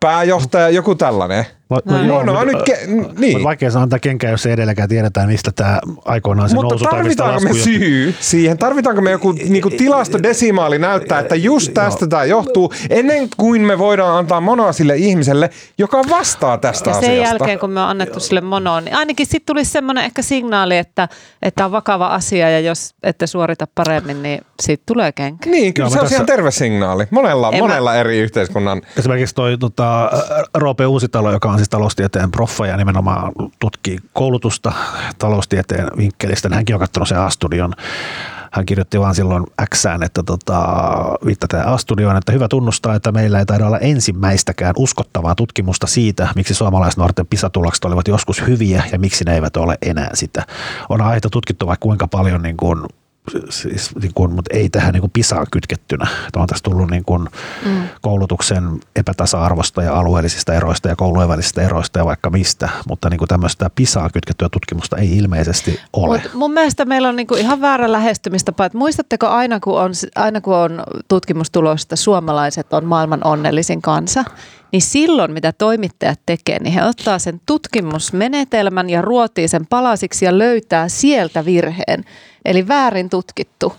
Pääjohtaja, joku tällainen. Va- No joo, no, mut- nyt ke- niin. vaikea sanoa antaa kenkään, jos ei edelläkään tiedetä, mistä tämä aikoinaan se Mutta nousu tai mistä tarvitaanko me syy siihen? Tarvitaanko me joku niinku tilastodesimaali näyttää, että just tästä tämä johtuu, ennen kuin me voidaan antaa monoa sille ihmiselle, joka vastaa tästä Ja sen asiasta? jälkeen, kun me on annettu sille monoon, niin ainakin sitten tulisi semmoinen ehkä signaali, että että on vakava asia ja jos ette suorita paremmin, niin siitä tulee kenkä. Niin, kyllä Joo, se on tässä- ihan terve signaali. Monella, En mä- monella eri yhteiskunnan. Esimerkiksi toi tota, Roope Uusitalo, joka on siis taloustieteen proffa ja nimenomaan tutkii koulutusta taloustieteen vinkkelistä. niin Hänkin on katsonut sen A-studion. Hän kirjoitti vaan silloin Xään, että tota, viittataan A-studioon, että hyvä tunnustaa, että meillä ei taida olla ensimmäistäkään uskottavaa tutkimusta siitä, miksi suomalaisnuorten PISA-tulokset olivat joskus hyviä ja miksi ne eivät ole enää sitä. On aiheita tutkittu vaikka kuinka paljon niin kuin siis, niin kuin, mutta ei tähän niin kuin pisaan kytkettynä. Että on tässä tullut niin kuin mm. koulutuksen epätasa-arvosta ja alueellisista eroista ja koulujen välisistä eroista ja vaikka mistä, mutta niin kuin tämmöistä pisaan kytkettyä tutkimusta ei ilmeisesti ole. Mut mun mielestä meillä on niinku ihan väärä lähestymistapa. Et muistatteko aina kun, on, aina kun on tutkimustulosta, että suomalaiset on maailman onnellisin kansa, niin silloin mitä toimittajat tekee, niin he ottaa sen tutkimusmenetelmän ja ruotii sen palasiksi ja löytää sieltä virheen. Eli väärin tutkittu.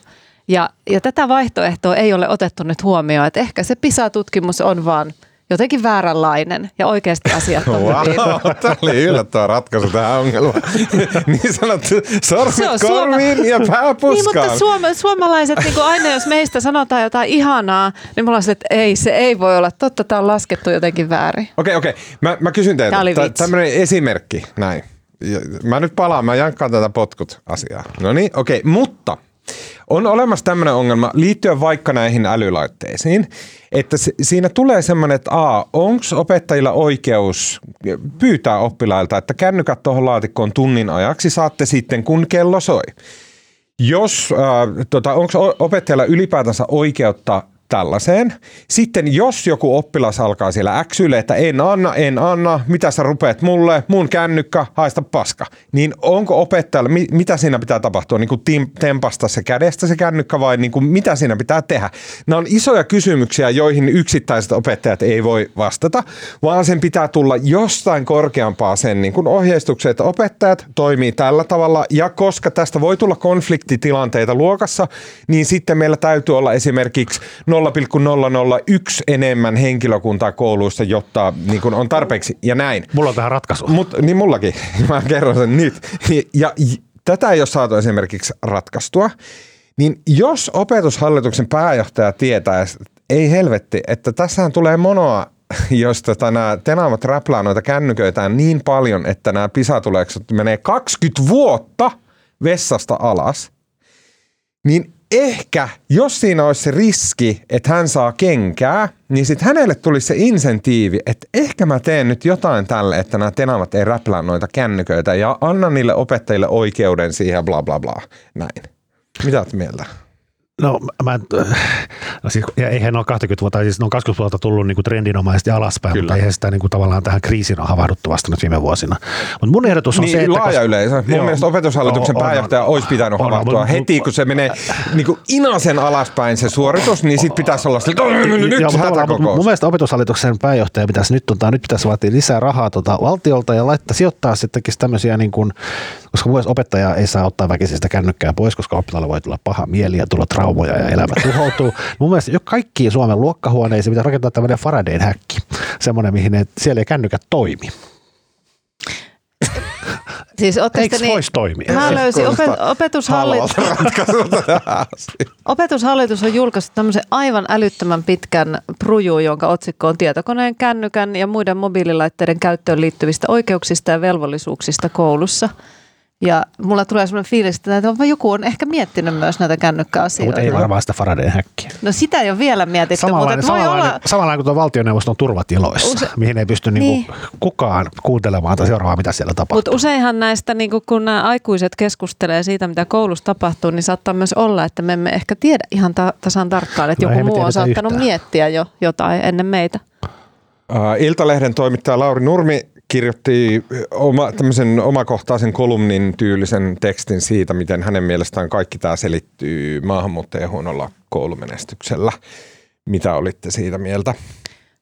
Ja, ja tätä vaihtoehtoa ei ole otettu nyt huomioon, että ehkä se PISA-tutkimus on vaan jotenkin vääränlainen ja oikeasti asiat on hyvin. Wow, tämä oli yllättävä ratkaisu tähän ongelmaan. niin sanottu sormet korviin ja pää Niin, mutta suoma, suomalaiset, niin aina jos meistä sanotaan jotain ihanaa, niin mulla on se, että ei, se ei voi olla totta, tämä on laskettu jotenkin väärin. Okei, okei. Mä, mä kysyn teiltä. Vitsi. Tämmöinen esimerkki, näin. Mä nyt palaan, mä jankkaan tätä potkut-asiaa. No niin, okei. Mutta on olemassa tämmöinen ongelma liittyen vaikka näihin älylaitteisiin, että siinä tulee semmoinen, että a, onko opettajilla oikeus pyytää oppilailta, että kännykät tuohon laatikkoon tunnin ajaksi saatte sitten, kun kello soi. Jos, äh, tota, onko opettajalla ylipäätänsä oikeutta tällaiseen. Sitten jos joku oppilas alkaa siellä äksyille, että en anna, en anna, mitä sä rupeat mulle, mun kännykkä, haista paska. Niin onko opettajalla, mi- mitä siinä pitää tapahtua, niin kuin tim- tempasta se kädestä se kännykkä vai niin kuin mitä siinä pitää tehdä? Nämä on isoja kysymyksiä, joihin yksittäiset opettajat ei voi vastata, vaan sen pitää tulla jostain korkeampaa sen niin kuin ohjeistuksen, että opettajat toimii tällä tavalla ja koska tästä voi tulla konfliktitilanteita luokassa, niin sitten meillä täytyy olla esimerkiksi 0,001 enemmän henkilökuntaa kouluissa, jotta niin kuin on tarpeeksi ja näin. Mulla on tähän ratkaisu. Mut, niin mullakin, mä kerron sen nyt. Ja, ja tätä ei ole saatu esimerkiksi ratkaistua, niin jos opetushallituksen pääjohtaja tietää, ei helvetti, että tässähän tulee monoa, jos tota, nämä tenaamat räplää noita kännyköitään niin paljon, että nämä pisatulekset menee 20 vuotta vessasta alas, niin ehkä, jos siinä olisi se riski, että hän saa kenkää, niin sitten hänelle tulisi se insentiivi, että ehkä mä teen nyt jotain tälle, että nämä tenavat ei räplää noita kännyköitä ja anna niille opettajille oikeuden siihen bla bla bla. Näin. Mitä oot mieltä? No, mä en, no siis, eihän ne ole 20 vuotta, siis ne on 20 vuotta tullut niin kuin trendinomaisesti alaspäin, Kyllä. mutta eihän sitä niin kuin, tavallaan tähän kriisiin ole havahduttu vasta nyt viime vuosina. Mutta mun ehdotus on Niin se, että... laaja koska- yleisö. Mun Joo. mielestä opetushallituksen On, on, pääjohtaja on. olisi pitänyt On, on, havahtua mut- heti, kun se menee niin kuin inasen alaspäin se suoritus, niin sitten pitäisi olla sillä, nyt Joo, mutta. Mun mielestä opetushallituksen pääjohtaja pitäisi nyt, tota, nyt pitäisi vaatia lisää rahaa tota, valtiolta ja laittaa sijoittaa sitten tämmöisiä, niin kuin, koska mielestä opettaja ei saa ottaa väkisistä kännykkää pois, koska oppilailla voi tulla paha mieli ja tulla traumoja ja elämä tuhoutuu. mun mielestä jo kaikkiin Suomen luokkahuoneisiin pitää rakentaa tämmöinen Faradayn häkki, semmoinen, mihin ne, siellä ei kännykät toimi. Siis Eikö sitten voisi toimia? Mä löysin opet- opetushallitus. Opetushallitus on julkaissut tämmöisen aivan älyttömän pitkän pruju, jonka otsikko on tietokoneen, kännykän ja muiden mobiililaitteiden käyttöön liittyvistä oikeuksista ja velvollisuuksista koulussa. Ja mulla tulee semmoinen fiilis, että joku on ehkä miettinyt myös näitä kännykkäasioita. Mutta ei varmaan sitä Faradayn häkkiä. No sitä ei ole vielä mietitty, Samanlainen, mutta voi samanlainen, olla... samanlainen kuin tuo valtioneuvoston turvatiloissa, Use- mihin ei pysty Niin. niinku kukaan kuuntelemaan tai seuraavaa, mitä siellä tapahtuu. Mutta useinhan näistä, niin kun nämä aikuiset keskustelee siitä, mitä koulussa tapahtuu, niin saattaa myös olla, että me emme ehkä tiedä ihan ta- tasan tarkkaan, että No joku muu on saattanut yhtään. miettiä jo jotain ennen meitä. Uh, Iltalehden toimittaja Lauri Nurmi kirjoitti oma, tämmöisen omakohtaisen kolumnin tyylisen tekstin siitä, miten hänen mielestään kaikki tämä selittyy maahanmuuttajien huonolla koulumenestyksellä. Mitä olitte siitä mieltä?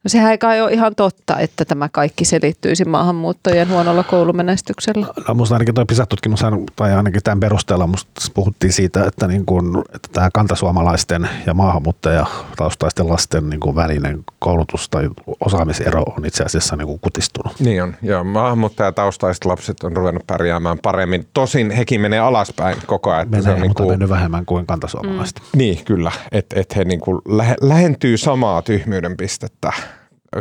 No sehän ei kai ole ihan totta, että tämä kaikki selittyisi maahanmuuttajien huonolla koulumenestyksellä. No, musta ainakin tuo PISA-tutkimus, tai ainakin tämän perusteella musta puhuttiin siitä, että, niin kun, että tämä kantasuomalaisten ja maahanmuuttajataustaisten lasten niin kun välinen koulutus- tai osaamisero on itse asiassa niin kun kutistunut. Niin on, joo. Maahanmuuttajataustaiset lapset on ruvennut pärjäämään paremmin. Tosin hekin menee alaspäin koko ajan. että se Menee, on mutta niinku- mennyt vähemmän kuin kantasuomalaiset. Mm. Niin, kyllä. Että et he niinku lähe, lähentyy samaa tyhmyyden pistettä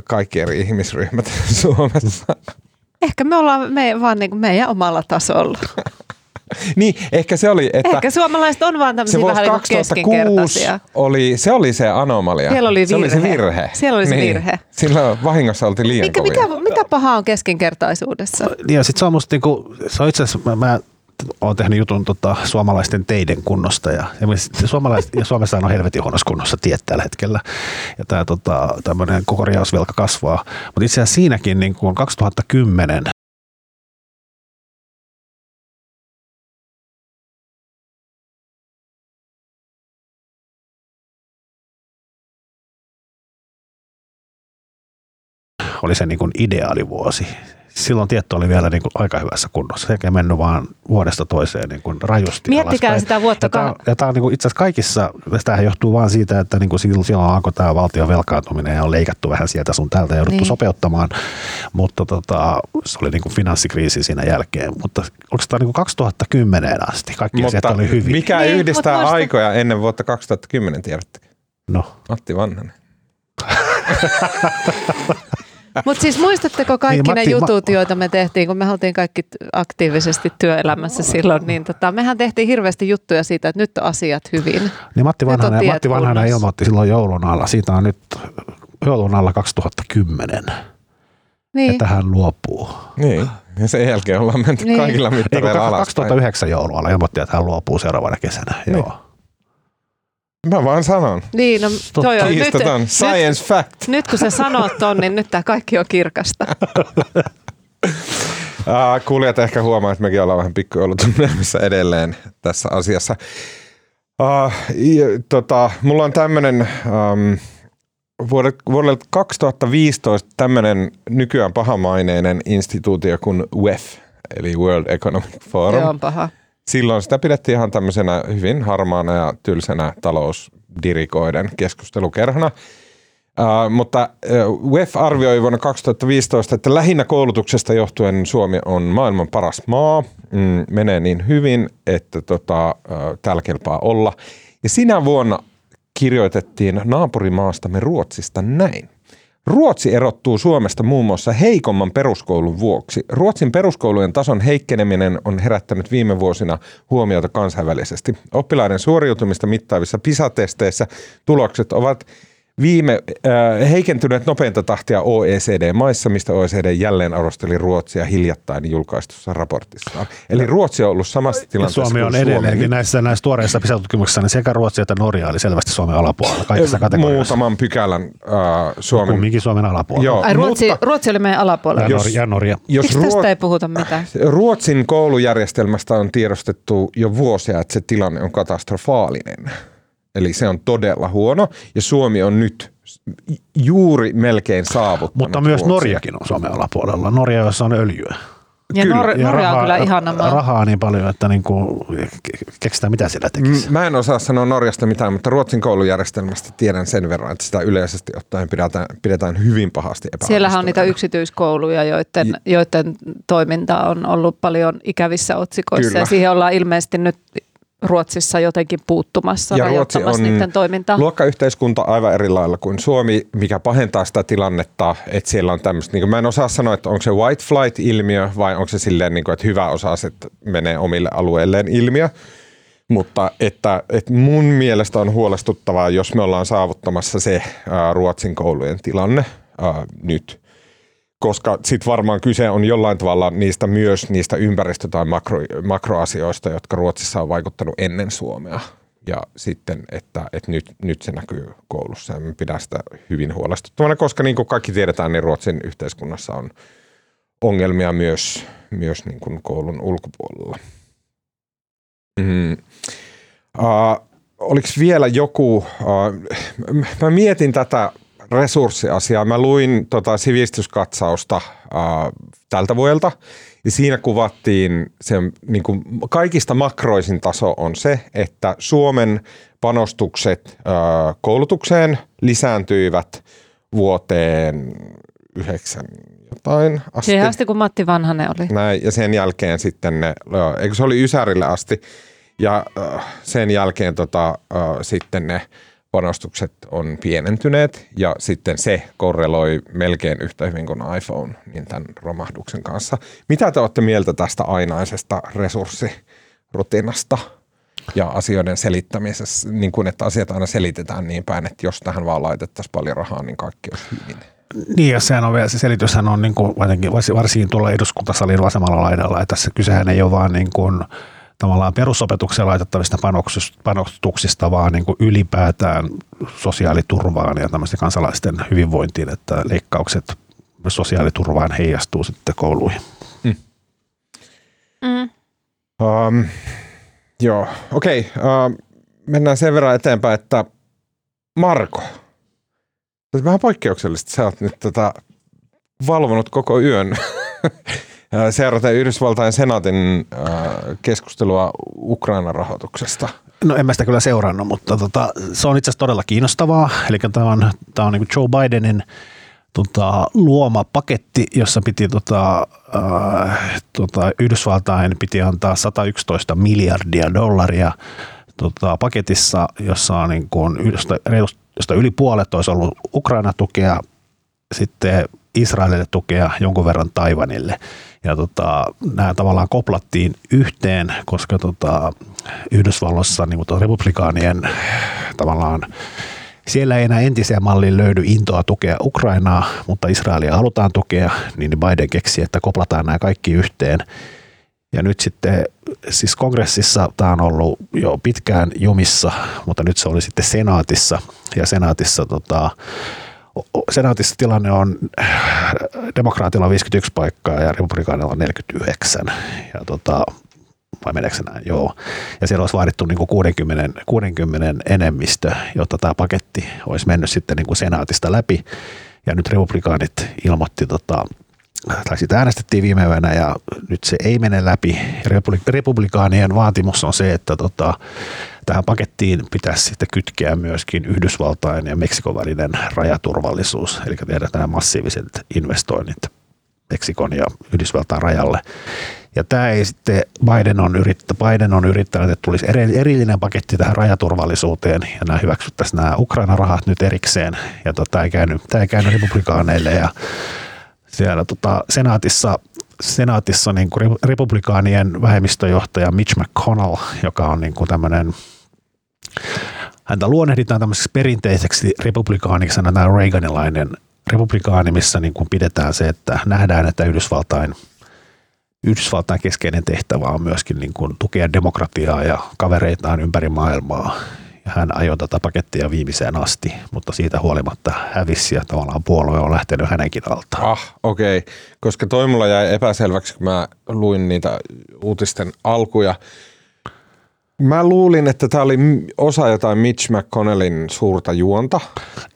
kaikki eri ihmisryhmät Suomessa. Ehkä me ollaan me, vaan niin kuin meidän omalla tasolla. niin, ehkä se oli, että Ehkä suomalaiset on vaan se tämmöisiä vuosi vähän niin kuin 2006 keskinkertaisia. oli, se oli se anomalia. Siellä oli Se oli se virhe. virhe. Siellä oli se niin. virhe. Silloin vahingossa oltiin liian Mikä, kovia. mitä, mitä pahaa on keskinkertaisuudessa? Niin Ja sitten se on musta niinku, se on itse asiassa, mä, mä oon tehnyt jutun tota, suomalaisten teiden kunnosta ja, ja, suomalaiset, ja Suomessa on helvetin huonossa kunnossa tiet tällä hetkellä ja tämä tota, tämmöinen korjausvelka kasvaa, mutta itse asiassa siinäkin niin kuin 2010 oli se niin kuin ideaalivuosi. Silloin tieto oli vielä niin kuin aika hyvässä kunnossa. Se ei mennyt vaan vuodesta toiseen niin kuin rajusti Miettikää alaspäin. sitä vuotta Ja tämä, ja tämä on niin kuin itse asiassa kaikissa, tämähän johtuu vaan siitä, että niin kuin silloin, alkoi tämä valtion velkaantuminen ja on leikattu vähän sieltä sun täältä ja jouduttu Niin. sopeuttamaan. Mutta tota, se oli niin kuin finanssikriisi siinä jälkeen. Mutta onko tämä niin kuin 2010 asti? Kaikki asiat oli hyvin. mikä Niin, yhdistää mut muista- aikoja ennen vuotta 2010, tiedätte? No. Matti Vanhanen. Mutta siis muistatteko kaikki Niin, ne Matti, jutut, ma- joita me tehtiin, kun me oltiin kaikki aktiivisesti työelämässä silloin, niin tota, mehän tehtiin hirveästi juttuja siitä, että nyt on asiat hyvin. Niin Matti Vanhanen, Matti Vanhanen ilmoitti silloin joulun alla. Siitä on nyt joulun alla 2010, Niin. että hän luopuu. Niin, ja sen jälkeen ollaan menty Niin. kaikilla Ei, kun mittareilla alaspäin. 2009 joulun alla ilmoitti, että hän luopuu seuraavana kesänä. Niin. Joo. Mä vaan sanon. Niin, no, toi on, nyt. Science fact. nyt kun sä sanot ton, niin nyt tämä kaikki on kirkasta. Uh, kuulijat ehkä huomaa, että mekin ollaan vähän pikkujoulutunnelmissa edelleen tässä asiassa. Uh, tota, mulla on tämmöinen um, vuodelta 2015 tämmöinen nykyään pahamaineinen instituutio kuin WEF, eli World Economic Forum. Se on paha. Silloin sitä pidettiin ihan tämmöisenä hyvin harmaana ja tylsänä talousdirikoiden keskustelukerhona. Uh, mutta uh, WEF arvioi vuonna 2015, että lähinnä koulutuksesta johtuen Suomi on maailman paras maa. Mm, menee niin hyvin, että tota, uh, täällä kelpaa olla. Ja sinä vuonna kirjoitettiin naapurimaastamme Ruotsista näin. Ruotsi erottuu Suomesta muun muassa heikomman peruskoulun vuoksi. Ruotsin peruskoulujen tason heikkeneminen on herättänyt viime vuosina huomiota kansainvälisesti. Oppilaiden suoriutumista mittaavissa PISA-testeissä tulokset ovat viime äh, heikentyneet nopeinta tahtia OECD-maissa, mistä OECD jälleen arvosteli Ruotsia hiljattain julkaistussa raportissaan. Eli Ruotsi on ollut samassa Ja tilanteessa Suomi on kuin Suomi edelleenkin nyt. näissä, näissä tuoreissa PISA-tutkimuksissa, niin sekä Ruotsi että Norja oli selvästi Suomen alapuolella kaikissa kategorioissa. Muutaman pykälän äh, Suomen. Kumminkin Suomen alapuolella. Joo. Ai Ruotsi, mutta- Ruotsi oli meidän Ja, alapuolella. Jos- Norja, ja Norja. Jos Miksi tästä Ruot- ei puhuta mitään? Ruotsin koulujärjestelmästä on tiedostettu jo vuosia, että se tilanne on katastrofaalinen. Eli se on todella huono ja Suomi on nyt juuri melkein saavuttanut Mutta myös Ruotsin. Norjakin on Suomen alapuolella. Norja, jossa on öljyä. Ja, Kyllä. Nor- Norja on kyllä ihana maa. Rahaa niin paljon, että niin kuin, keksitään mitä siellä tekisi. M- Mä en osaa sanoa Norjasta mitään, mutta Ruotsin koulujärjestelmästä tiedän sen verran, että sitä yleisesti ottaen pidetään, pidetään hyvin pahasti Siellähän on niitä yksityiskouluja, joiden, joiden toiminta on ollut paljon ikävissä otsikoissa Kyllä. ja siihen ollaan ilmeisesti nyt Ruotsissa jotenkin puuttumassa, Ja Ruotsi on niiden toimintaa. luokkayhteiskunta aivan eri lailla kuin Suomi, mikä pahentaa sitä tilannetta, että siellä on tämmöistä, niin mä en osaa sanoa, että onko se white flight-ilmiö vai onko se silleen, niin kuin, että hyvä osaiset menee omille alueilleen ilmiö. Mutta että, että mun mielestä on huolestuttavaa, jos me ollaan saavuttamassa se ää, Ruotsin koulujen tilanne ää, nyt. Koska sitten varmaan kyse on jollain tavalla niistä myös niistä ympäristö- tai makro, makroasioista, jotka Ruotsissa on vaikuttanut ennen Suomea. Ja sitten, että, että nyt, nyt se näkyy koulussa ja pidän sitä hyvin huolestuttavana, koska niin kuin kaikki tiedetään, niin Ruotsin yhteiskunnassa on ongelmia myös, myös niin kuin koulun ulkopuolella. Mm. Uh, oliko vielä joku, uh, mä mietin tätä resurssiasiaa. Mä luin tota sivistyskatsausta uh, tältä vuodelta ja siinä kuvattiin se niin kuin kaikista makroisin taso on se, että Suomen panostukset uh, koulutukseen lisääntyivät vuoteen yhdeksän jotain asti. Siihen asti, kun Matti Vanhanen oli. Näin, ja sen jälkeen sitten ne, eikö se oli Ysärille asti, ja ö, sen jälkeen tota, ö, sitten ne panostukset on pienentyneet, ja sitten se korreloi melkein yhtä hyvin kuin iPhone niin tämän romahduksen kanssa. Mitä te olette mieltä tästä ainaisesta resurssirutinasta ja asioiden selittämisessä, niin kuin että asiat aina selitetään niin päin, että jos tähän vaan laitettaisiin paljon rahaa, niin kaikki olisi hyvin. Niin, ja sehän on vielä, se selityshän on niin kuin, varsinkin, tuolla eduskuntasalin vasemmalla laidalla, että tässä kysehän ei ole vaan niin kuin, tavallaan perusopetukseen laitettavista panoksista, panostuksista, vaan niin kuin ylipäätään sosiaaliturvaan ja tämmöisten kansalaisten hyvinvointiin, että leikkaukset sosiaaliturvaan heijastuu sitten kouluihin. Mm. Um, joo, okei. Okay, uh, mennään sen verran eteenpäin, että Marko, vähän poikkeuksellista. Sä oot nyt tota valvonut koko yön seuraten Yhdysvaltain senaatin keskustelua Ukrainan rahoituksesta. No en mä sitä kyllä seurannut, mutta tota, se on itse asiassa todella kiinnostavaa. Eli tämä on, tämä on niin Joe Bidenin tota, luoma paketti, jossa piti tota, äh, tota, Yhdysvaltain piti antaa 111 miljardia dollaria tota, paketissa, jossa on niin kuin, josta, josta yli puolet olisi ollut Ukraina-tukea, sitten Israelille tukea, jonkun verran Taivanille. Ja tota, nämä tavallaan koplattiin yhteen, koska tota, Yhdysvalloissa niin republikaanien tavallaan siellä ei enää entiseen malliin löydy intoa tukea Ukrainaa, mutta Israelia halutaan tukea, niin Biden keksi, että koplataan nämä kaikki yhteen. Ja nyt sitten, siis kongressissa tämä on ollut jo pitkään jumissa, mutta nyt se oli sitten senaatissa. Ja senaatissa, tota, senaatissa tilanne on, demokraatilla on 51 paikkaa ja republikaanilla on 49. Ja tota, vai meneekö näin? Joo. Ja siellä olisi vaadittu niin kuin 60, 60 enemmistö, jotta tämä paketti olisi mennyt sitten niin kuin senaatista läpi. Ja nyt republikaanit ilmoitti, tota, tai sitä äänestettiin viime yönä ja nyt se ei mene läpi. Republikaanien vaatimus on se, että tota, tähän pakettiin pitäisi sitten kytkeä myöskin Yhdysvaltain ja Meksikon välinen rajaturvallisuus, eli tehdään nämä massiiviset investoinnit Meksikon ja Yhdysvaltain rajalle. Ja tämä ei sitten, Biden on, yrittä, Biden on yrittänyt, että tulisi erillinen paketti tähän rajaturvallisuuteen ja nämä hyväksyttäisiin nämä Ukraina-rahat nyt erikseen. Ja tota, tämä ei käynyt, tämä ei käynyt republikaaneille ja siellä tota, senaatissa, senaatissa niin kuin republikaanien vähemmistöjohtaja Mitch McConnell, joka on niin kuin tämmöinen häntä luonnehditaan tämmöiseksi perinteiseksi republikaaniksi, tämä Reaganilainen republikaani, missä niin kuin pidetään se, että nähdään, että Yhdysvaltain, Yhdysvaltain keskeinen tehtävä on myöskin niin kuin tukea demokratiaa ja kavereitaan ympäri maailmaa. Hän ajoi tätä pakettia viimeiseen asti, mutta siitä huolimatta hävisi ja tavallaan puolue on lähtenyt hänenkin altaan. Ah, okei. Okay. Koska toi mulla jäi epäselväksi, kun mä luin niitä uutisten alkuja. Mä luulin, että tämä oli osa jotain Mitch McConnellin suurta juonta.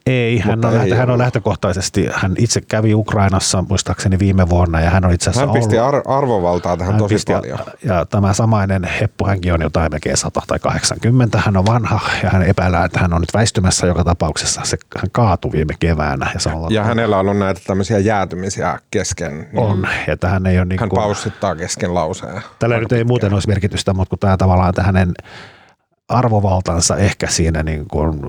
Ei, hän on, ei lähtö, hän on lähtökohtaisesti, hän itse kävi Ukrainassa muistaakseni viime vuonna ja hän on itse asiassa Hän pisti ollut, ar- arvovaltaa tähän hän tosi pisti- paljon. Ja tämä samainen heppu, hänkin on jotain melkein 100 tai 80. Hän on vanha ja hän epäilää, että hän on nyt väistymässä joka tapauksessa. Se, hän kaatui viime keväänä. Ja, se on, Ja hänellä on ollut näitä tämmöisiä jäätymisiä kesken. Niin on. Ja että hän ei ole niin Hän kuin, paussittaa kesken lauseen. Tällä nyt ei muuten olisi merkitystä, mutta kun tämä tavallaan että hänen arvovaltansa ehkä siinä niin kuin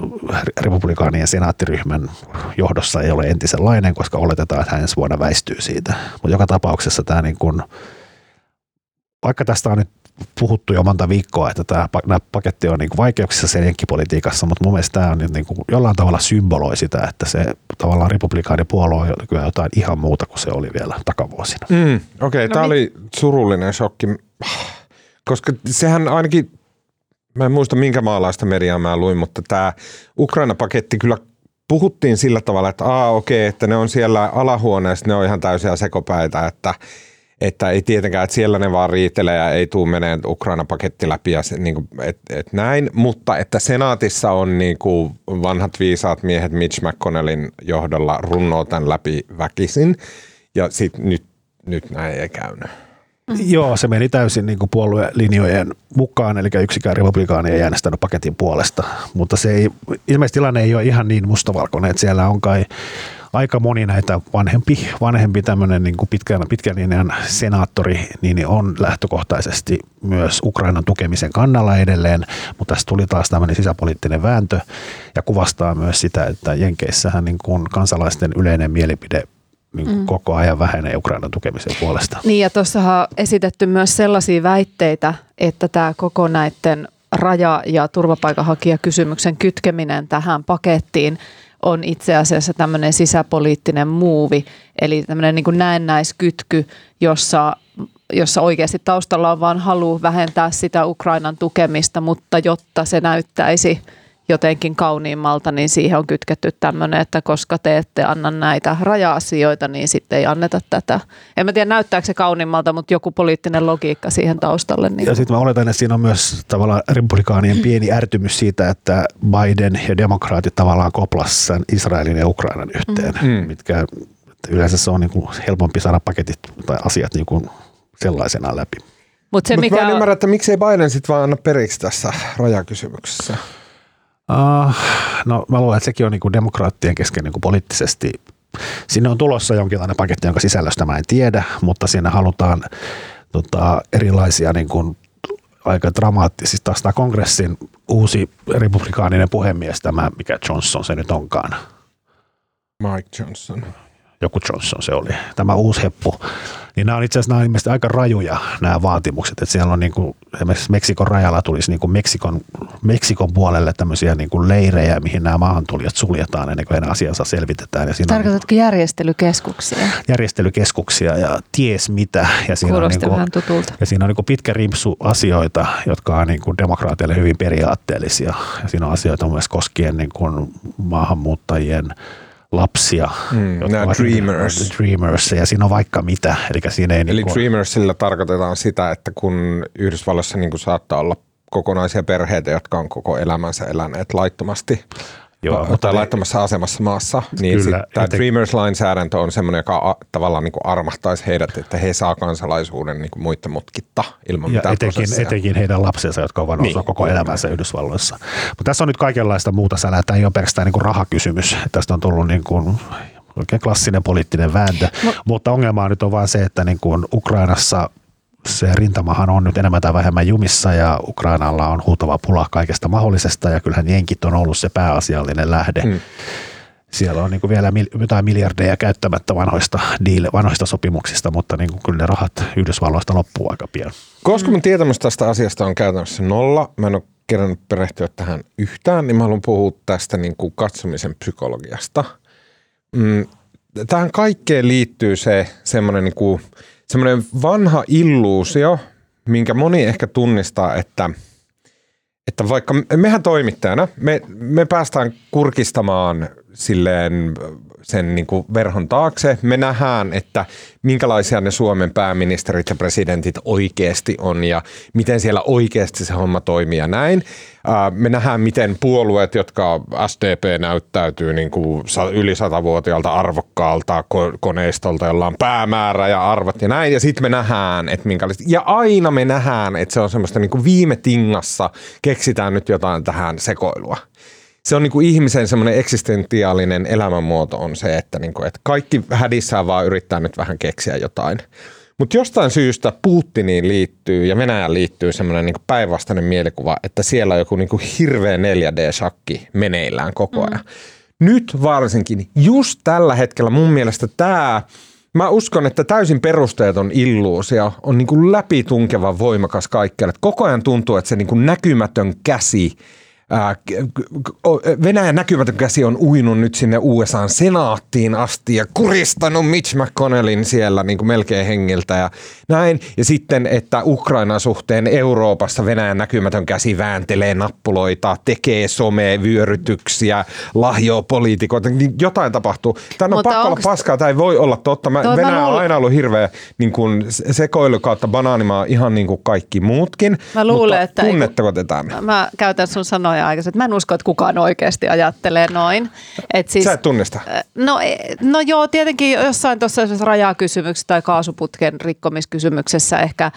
republikaanien senaattiryhmän johdossa ei ole entisenlainen, koska oletetaan, että hän ensi vuonna väistyy siitä. Mutta joka tapauksessa tämä niin kuin, vaikka tästä on nyt puhuttu jo monta viikkoa, että tämä, nämä paketti on niin kuin vaikeuksissa sen jenkkipolitiikassa, mutta mun mielestä tämä on nyt niin kuin jollain tavalla symboloi sitä, että se tavallaan republikaanipuolue on kyllä jotain ihan muuta kuin se oli vielä takavuosina. Mm, Okei, okay, No tämä mit- oli surullinen shokki, koska sehän ainakin, mä en muista minkä maalaista mediaa mä luin, mutta tämä Ukraina-paketti kyllä puhuttiin sillä tavalla, että aa okei, että ne on siellä alahuoneessa, ne on ihan täysiä sekopäitä, että että ei tietenkään, että siellä ne vaan riitelee ja ei tule meneen Ukraina-paketti läpi ja se, niin kuin, et, et näin, mutta että senaatissa on niin kuin vanhat viisaat miehet Mitch McConnellin johdolla runnoo tämän läpi väkisin ja sit nyt, nyt näin ei käynyt. Joo, se meni täysin niin kuin puoluelinjojen mukaan, eli yksikään republikaani ei äänestänyt paketin puolesta, mutta se ei, ilmeisesti tilanne ei ole ihan niin mustavalkoinen, että siellä on kai aika moni näitä vanhempi, vanhempi tämmöinen niin kuin pitkän, pitkän linjan senaattori, niin on lähtökohtaisesti myös Ukrainan tukemisen kannalla edelleen, mutta tässä tuli taas tämmöinen sisäpoliittinen vääntö ja kuvastaa myös sitä, että Jenkeissähän niin kuin kansalaisten yleinen mielipide niin kuin mm. koko ajan vähenee Ukrainan tukemisen puolesta. Niin ja tuossahan on esitetty myös sellaisia väitteitä, että tämä koko näiden raja- ja turvapaikanhakijakysymyksen kytkeminen tähän pakettiin on itse asiassa tämmöinen sisäpoliittinen muuvi, eli tämmöinen niin näennäiskytky, jossa, jossa oikeasti taustalla on vain halu vähentää sitä Ukrainan tukemista, mutta jotta se näyttäisi jotenkin kauniimmalta, niin siihen on kytketty tämmöinen, että koska te ette anna näitä raja-asioita, niin sitten ei anneta tätä. En mä tiedä, näyttääkö se kauniimmalta, mutta joku poliittinen logiikka siihen taustalle. Niin Ja sitten mä oletan, että siinä on myös tavallaan republikaanien pieni ärtymys siitä, että Biden ja demokraatit tavallaan koplas sen Israelin ja Ukrainan yhteen, Mm. mm. mitkä yleensä se on niin kuin helpompi saada paketit tai asiat niin kuin sellaisenaan läpi. Mut se, Mutta mikä mä en on, ymmärrä, että miksei Biden sitten vaan anna periksi tässä rajakysymyksessä. Uh, no mä luulen, että sekin on niin kuin demokraattien kesken niin kuin poliittisesti. Sinne on tulossa jonkinlainen paketti, jonka sisällöstä mä en tiedä, mutta siinä halutaan tota, erilaisia niin kuin aika dramaattisesti taas tämä kongressin uusi republikaaninen puhemies, tämä mikä Johnson se nyt onkaan. Mike Johnson. Joku Johnson se oli, tämä uusi heppu, niin nämä on itse asiassa nämä on ilmeisesti aika rajuja nämä vaatimukset, että siellä on niin kuin, esimerkiksi Meksikon rajalla tulisi niin kuin Meksikon, Meksikon puolelle tämmöisiä niin kuin leirejä, mihin nämä maahantulijat suljetaan ennen kuin heidän asiansa selvitetään ja siinä on tarkoitatko järjestelykeskuksia? järjestelykeskuksia ja ties mitä ja siinä on, Kuulosti niin kuin, ja siinä on niin kuin pitkä rimpsu asioita, jotka on niin kuin demokraateille hyvin periaatteellisia. Ja siinä on asioita myös koskien niin kuin maahanmuuttajien lapsia. Mm, nämä dreamers. Dreamers. Ja siinä on vaikka mitä. Eli siinä ei Eli niin kuin, Dreamersilla tarkoitetaan sitä, että kun Yhdysvalloissa niin kuin saattaa olla kokonaisia perheitä, jotka on koko elämänsä eläneet laittomasti Joo, mutta tai ne- laittomassa asemassa maassa, niin Kyllä, sit tämä joten- Dreamers-lainsäädäntö on semmoinen, joka a, tavallaan niin kuin armahtaisi heidät, että he saa kansalaisuuden niin kuin muiden mutkitta ilman ja mitään etenkin, prosessia. etenkin heidän lapsensa, jotka ovat Niin. koko elämänsä Yhdysvalloissa. Mutta tässä on nyt kaikenlaista muuta sälää. Tämä ei ole pelkästään niin kuin rahakysymys. Tästä on tullut niin kuin oikein klassinen poliittinen vääntö. No. Mutta ongelma nyt on vaan se, että niin kuin Ukrainassa se rintamahan on nyt enemmän tai vähemmän jumissa ja Ukrainalla on huutava pula kaikesta mahdollisesta ja kyllähän jenkit on ollut se pääasiallinen lähde. Mm. Siellä on niin kuin vielä jotain miljardeja käyttämättä vanhoista, deal, vanhoista sopimuksista, mutta niin kuin kyllä ne rahat Yhdysvalloista loppuu aika pian. Koska mun tietämys tästä asiasta on käytännössä nolla, mä en ole kerännyt perehtyä tähän yhtään, niin mä haluan puhua tästä niin kuin katsomisen psykologiasta. Mm, tähän kaikkeen liittyy se semmoinen, niin kuin, semmoinen vanha illuusio, minkä moni ehkä tunnistaa, että, että vaikka mehän toimittajana, me, me päästään kurkistamaan silleen sen niin kuin verhon taakse. Me nähdään, että minkälaisia ne Suomen pääministerit ja presidentit oikeasti on ja miten siellä oikeasti se homma toimii ja näin. Me nähdään, miten puolueet, jotka SDP näyttäytyy niin kuin yli satavuotiaalta arvokkaalta koneistolta, jolla on päämäärä ja arvot ja näin. Ja sitten me nähdään, että minkälaista. Ja aina me nähdään, että se on semmoista niin kuin viime tingassa keksitään nyt jotain tähän sekoilua se on niin kuin ihmisen semmoinen eksistentiaalinen elämänmuoto on se, että, niin kuin, että kaikki hädissään vaan yrittää nyt vähän keksiä jotain. Mutta jostain syystä Putiniin liittyy ja Venäjään liittyy semmoinen niin päinvastainen mielikuva, että siellä on joku niin kuin hirveä 4D-shakki meneillään koko ajan. Mm. Nyt varsinkin, just tällä hetkellä mun mielestä tämä, mä uskon, että täysin perusteeton illuusio on niin kuin läpitunkeva voimakas kaikkialle. Koko ajan tuntuu, että se niin kuin näkymätön käsi – Venäjän näkymätön käsi on uinut nyt sinne USAn senaattiin asti ja kuristanut Mitch McConnellin siellä niin kuin melkein hengiltä ja näin. Ja sitten, että Ukraina suhteen Euroopassa Venäjän näkymätön käsi vääntelee nappuloita, tekee some-vyörytyksiä, lahjoa poliitikoita, niin jotain tapahtuu. Tämä on pakko onks... olla paskaa, tämä ei voi olla totta. Mä, Venäjä on aina ollut hirveä niin kuin sekoilu kautta banaanimaa ihan niin kuin kaikki muutkin. Mä luulen, mutta että... Tunnetteko te tämän? Mä käytän sun sanoja sanoja aikaisemmin, mä en usko, että kukaan oikeasti ajattelee noin. Et siis, Sä et tunnista? No, e, no joo, tietenkin jossain tuossa rajakysymyksessä tai kaasuputken rikkomiskysymyksessä ehkä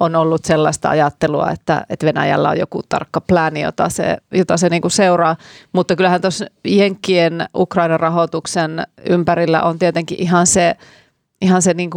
on ollut sellaista ajattelua, että, että Venäjällä on joku tarkka plääni, jota se, jota se niin seuraa. Mutta kyllähän tuossa Jenkkien Ukrainan rahoituksen ympärillä on tietenkin ihan se, ihan se niin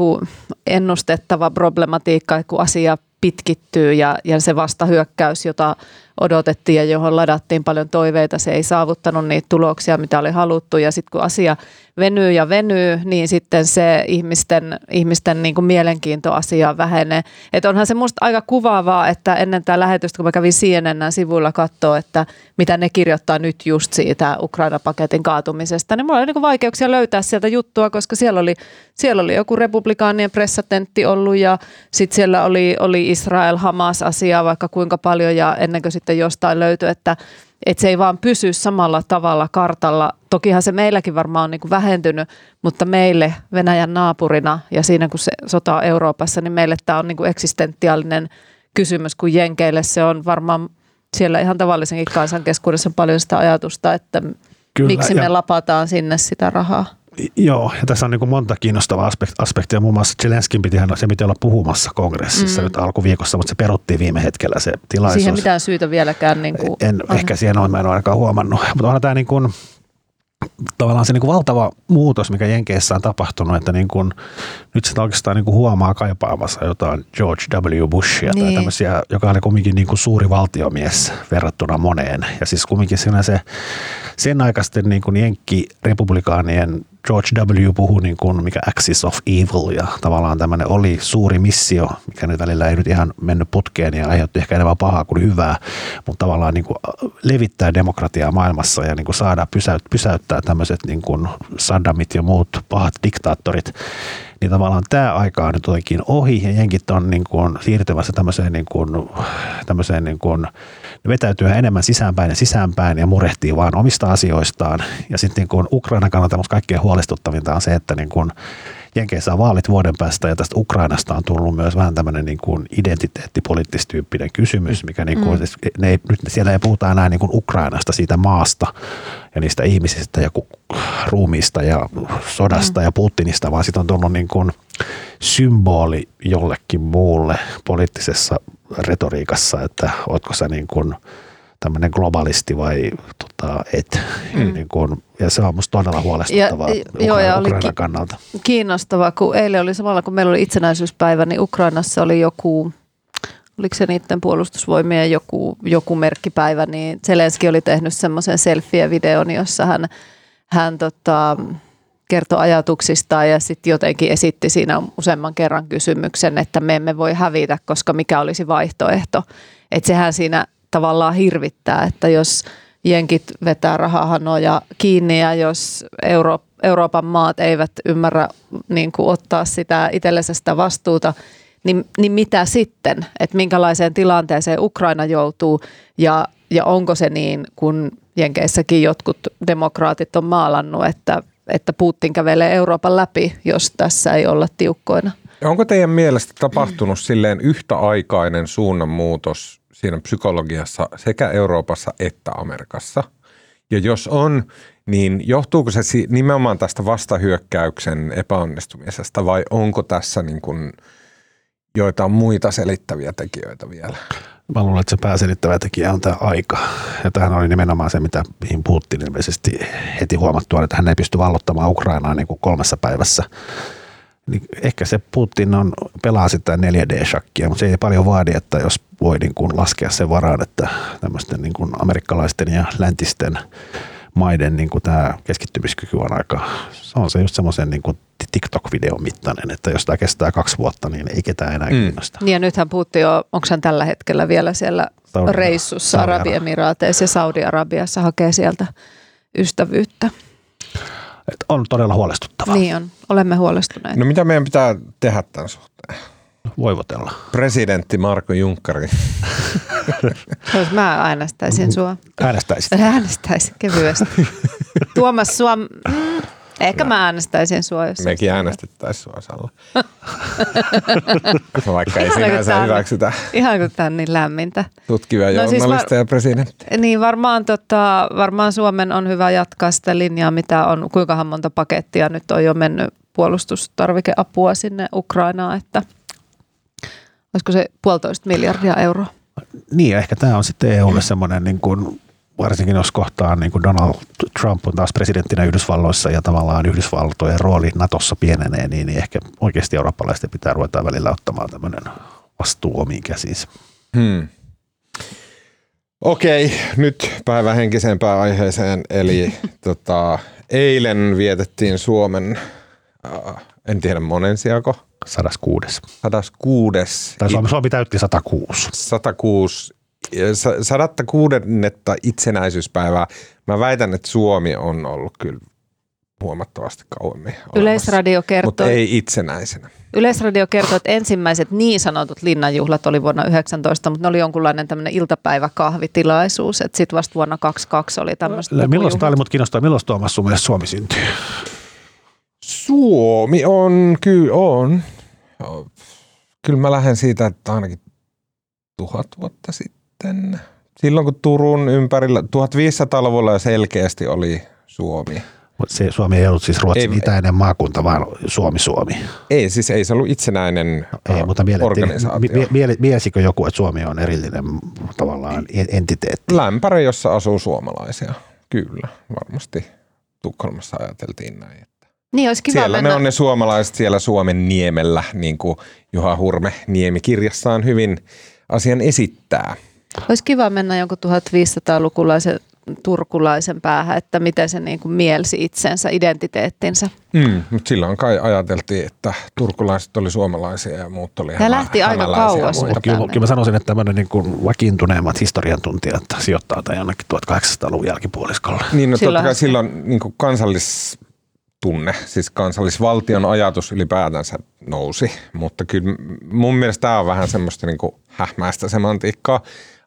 ennustettava problematiikka, kun asia pitkittyy ja, ja se vastahyökkäys, jota odotettiin ja johon ladattiin paljon toiveita, se ei saavuttanut niitä tuloksia, mitä oli haluttu. Ja sitten kun asia venyy ja venyy, niin sitten se ihmisten, ihmisten niin kuin mielenkiinto asiaan vähenee. Että onhan se musta aika kuvaavaa, että ennen tämä lähetystä, kun mä kävin CNN sivuilla katsoa, että mitä ne kirjoittaa nyt just siitä Ukraina-paketin kaatumisesta, niin mulla oli niin vaikeuksia löytää sieltä juttua, koska siellä oli, siellä oli joku republikaanien pressatentti ollut ja sitten siellä oli, oli Israel-Hamas-asiaa vaikka kuinka paljon ja ennen kuin sitten jostain löytyi, että että se ei vaan pysy samalla tavalla kartalla. Tokihan se meilläkin varmaan on niin kuin vähentynyt, mutta meille Venäjän naapurina ja siinä kun se sota on Euroopassa, niin meille tämä on niin kuin eksistentiaalinen kysymys, kun Jenkeille se on varmaan siellä ihan tavallisenkin kansan keskuudessa paljon sitä ajatusta, että Kyllä, miksi me lapataan sinne sitä rahaa. Joo, ja tässä on niin kuin monta kiinnostavaa aspektia. Muun muassa Zelenskin piti se piti olla puhumassa kongressissa mm. nyt alkuviikossa, mutta se peruttiin viime hetkellä se tilaisuus. Siihen mitään syytä vieläkään. Niin kuin, en, ehkä siihen on, mä en ole ainakaan huomannut. Mutta onhan tämä niin kuin, tavallaan se niin kuin valtava muutos, mikä Jenkeissä on tapahtunut, että niin kuin, nyt sitä oikeastaan niin kuin huomaa kaipaamassa jotain George W. Bushia niin. tai tämmöisiä, joka oli kumminkin niin kuin suuri valtiomies verrattuna moneen. Ja siis kumminkin siinä se sen aikaisten niin kuin Jenkki-republikaanien George W. puhui niin kuin mikä Axis of Evil ja tavallaan tämmöinen oli suuri missio, mikä nyt välillä ei nyt ihan mennyt putkeen ja aiheutti ehkä enemmän pahaa kuin hyvää, mutta tavallaan niin kuin levittää demokratiaa maailmassa ja niin kuin saada pysäyttää tämmöiset niin kuin Saddamit ja muut pahat diktaattorit niin tavallaan tämä aika on nyt jotenkin ohi ja jenkit on niin kuin siirtymässä tämmöiseen, niin kuin, tämmöiseen niin kuin, ne vetäytyy enemmän sisäänpäin ja sisäänpäin ja murehtii vaan omista asioistaan. Ja sitten niin kuin Ukrainan kannalta kaikkein huolestuttavinta on se, että niin kuin Jenkeissä on vaalit vuoden päästä ja tästä Ukrainasta on tullut myös vähän tämmöinen niin kuin identiteettipoliittistyyppinen kysymys, mikä niin kuin, mm. Siis ne ei, nyt siellä ei puhuta enää niin kuin Ukrainasta, siitä maasta ja niistä ihmisistä ja ruumiista ja sodasta mm. ja Putinista, vaan siitä on tullut niin kuin symboli jollekin muulle poliittisessa retoriikassa, että ootko sä niin kuin – tämmöinen globalisti vai tota, et. Mm. Niin kun, ja se on musta todella huolestuttavaa ja, Ukraina, joo, ja oli ki- kannalta. Kiinnostavaa, kun eilen oli samalla, kun meillä oli itsenäisyyspäivä, niin Ukrainassa oli joku, oliko se niiden puolustusvoimien joku, joku merkkipäivä, niin Zelenski oli tehnyt semmoisen selfie-videon, jossa hän, hän tota, kertoi ajatuksistaan ja sitten jotenkin esitti siinä useamman kerran kysymyksen, että me emme voi hävitä, koska mikä olisi vaihtoehto. Että sehän siinä tavallaan hirvittää, että jos jenkit vetää rahahanoja kiinni ja jos Euro- Euroopan maat eivät ymmärrä niin kuin ottaa sitä itsellensä sitä vastuuta, niin, niin mitä sitten? Että minkälaiseen tilanteeseen Ukraina joutuu ja, ja onko se niin, kun Jenkeissäkin jotkut demokraatit on maalannut, että, että Putin kävelee Euroopan läpi, jos tässä ei olla tiukkoina. Onko teidän mielestä tapahtunut silleen yhtäaikainen suunnanmuutos siinä psykologiassa sekä Euroopassa että Amerikassa? Ja jos on, niin johtuuko se nimenomaan tästä vastahyökkäyksen epäonnistumisesta vai onko tässä niin kuin joitain muita selittäviä tekijöitä vielä? Mä luulen, että se pääselittävä tekijä on tämä aika. Ja tämähän oli nimenomaan se, mitä, mihin puhuttiin ilmeisesti heti huomattua, että hän ei pysty vallottamaan Ukrainaa niin kuin kolmessa päivässä. Niin ehkä se Putin on, pelaa sitä 4D-shakkia, mutta se ei paljon vaadi, että jos voi niin kuin laskea sen varaan, että tämmöisten niin kuin amerikkalaisten ja läntisten maiden niin kuin tämä keskittymiskyky on aika, se on se just semmoisen niin kuin TikTok-videon mittainen, että jos tämä kestää kaksi vuotta, niin ei ketään enää mm. kiinnosta. Niin ja nythän puhuttiin jo, onko hän tällä hetkellä vielä siellä Saudi- reissussa Arabiemiraateissa ja Saudi-Arabiassa hakee sieltä ystävyyttä. Et on todella huolestuttavaa. Niin on, olemme huolestuneet. No mitä meidän pitää tehdä tämän suhteen? Voivotella. Presidentti Marko Junkkari. Jos mä äänestäisin sua. Äänestäisit. Äänestäisin kevyesti. Tuomas sua, mm, ehkä mä äänestäisin sua. Jos Mekin äänestettäisiin sua, Salla. Vaikka ei sinänsä hyväksytä. Ihan kuin tämä niin lämmintä. Tutkiva no, siis var- ja presidentti. Niin varmaan, tota, varmaan Suomen on hyvä jatkaa sitä linjaa, mitä on, kuinkahan monta pakettia nyt on jo mennyt puolustustarvikeapua sinne Ukrainaan, että olisiko se puolitoista miljardia euroa? Niin, ehkä tämä on sitten EUlle semmoinen, niin kuin, varsinkin jos kohtaan niin kuin Donald Trump on taas presidenttinä Yhdysvalloissa ja tavallaan Yhdysvaltojen rooli Natossa pienenee, niin, niin ehkä oikeasti eurooppalaisten pitää ruveta välillä ottamaan tämmöinen vastuu omiin käsiinsä. Hmm. Okei, nyt päivän henkisempään aiheeseen. Eli tota, eilen vietettiin Suomen, äh, en tiedä monensiako, 106. 106. Tai Suomi, Suomi täytti 106. 106. 106. itsenäisyyspäivää. Mä väitän, että Suomi on ollut kyllä huomattavasti kauemmin Yleisradio kertoo, mutta ei itsenäisenä. Yleisradio kertoo, että ensimmäiset niin sanotut linnanjuhlat oli vuonna 19, mutta ne oli jonkunlainen tämmöinen iltapäiväkahvitilaisuus, että sitten vasta vuonna 22 oli tämmöistä. Milloin tämä oli mut kiinnostaa, milloin Tuomas sun mielestä Suomi syntyi? Suomi on, kyllä on. Kyllä mä lähden siitä, että ainakin tuhat vuotta sitten. Silloin kun Turun ympärillä, 1500-luvulla jo selkeästi oli Suomi. Mutta se Suomi ei ollut siis Ruotsin ei, itäinen maakunta, vaan Suomi-Suomi. Ei, siis ei se ollut itsenäinen ei, mutta organisaatio. Miesikö joku, että Suomi on erillinen tavallaan entiteetti? Lämpäre, jossa asuu suomalaisia. Kyllä, varmasti Tukholmassa ajateltiin näin. Niin, olisi kiva siellä mennä. ne on ne suomalaiset siellä Suomen niemellä, niin kuin Juha Hurme Niemi-kirjassaan hyvin asian esittää. Olisi kiva mennä jonkun 1500-lukulaisen turkulaisen päähän, että miten se niin kuin mielsi itsensä, identiteettinsä. Mm, mutta silloin kai ajateltiin, että turkulaiset oli suomalaisia ja muut oli Tämä lähti aika kauas. Kyllä, kyllä mä sanoisin, että tämmöinen niin kuin vakiintuneemmat historiantuntijat sijoittaa tämän jonnekin 1800-luvun jälkipuoliskolla. Niin, no totta kai silloin niin kuin kansallis tunne, siis kansallisvaltion ajatus ylipäätänsä nousi, mutta kyllä mun mielestä tämä on vähän semmoista niin kuin hähmäistä semantiikkaa.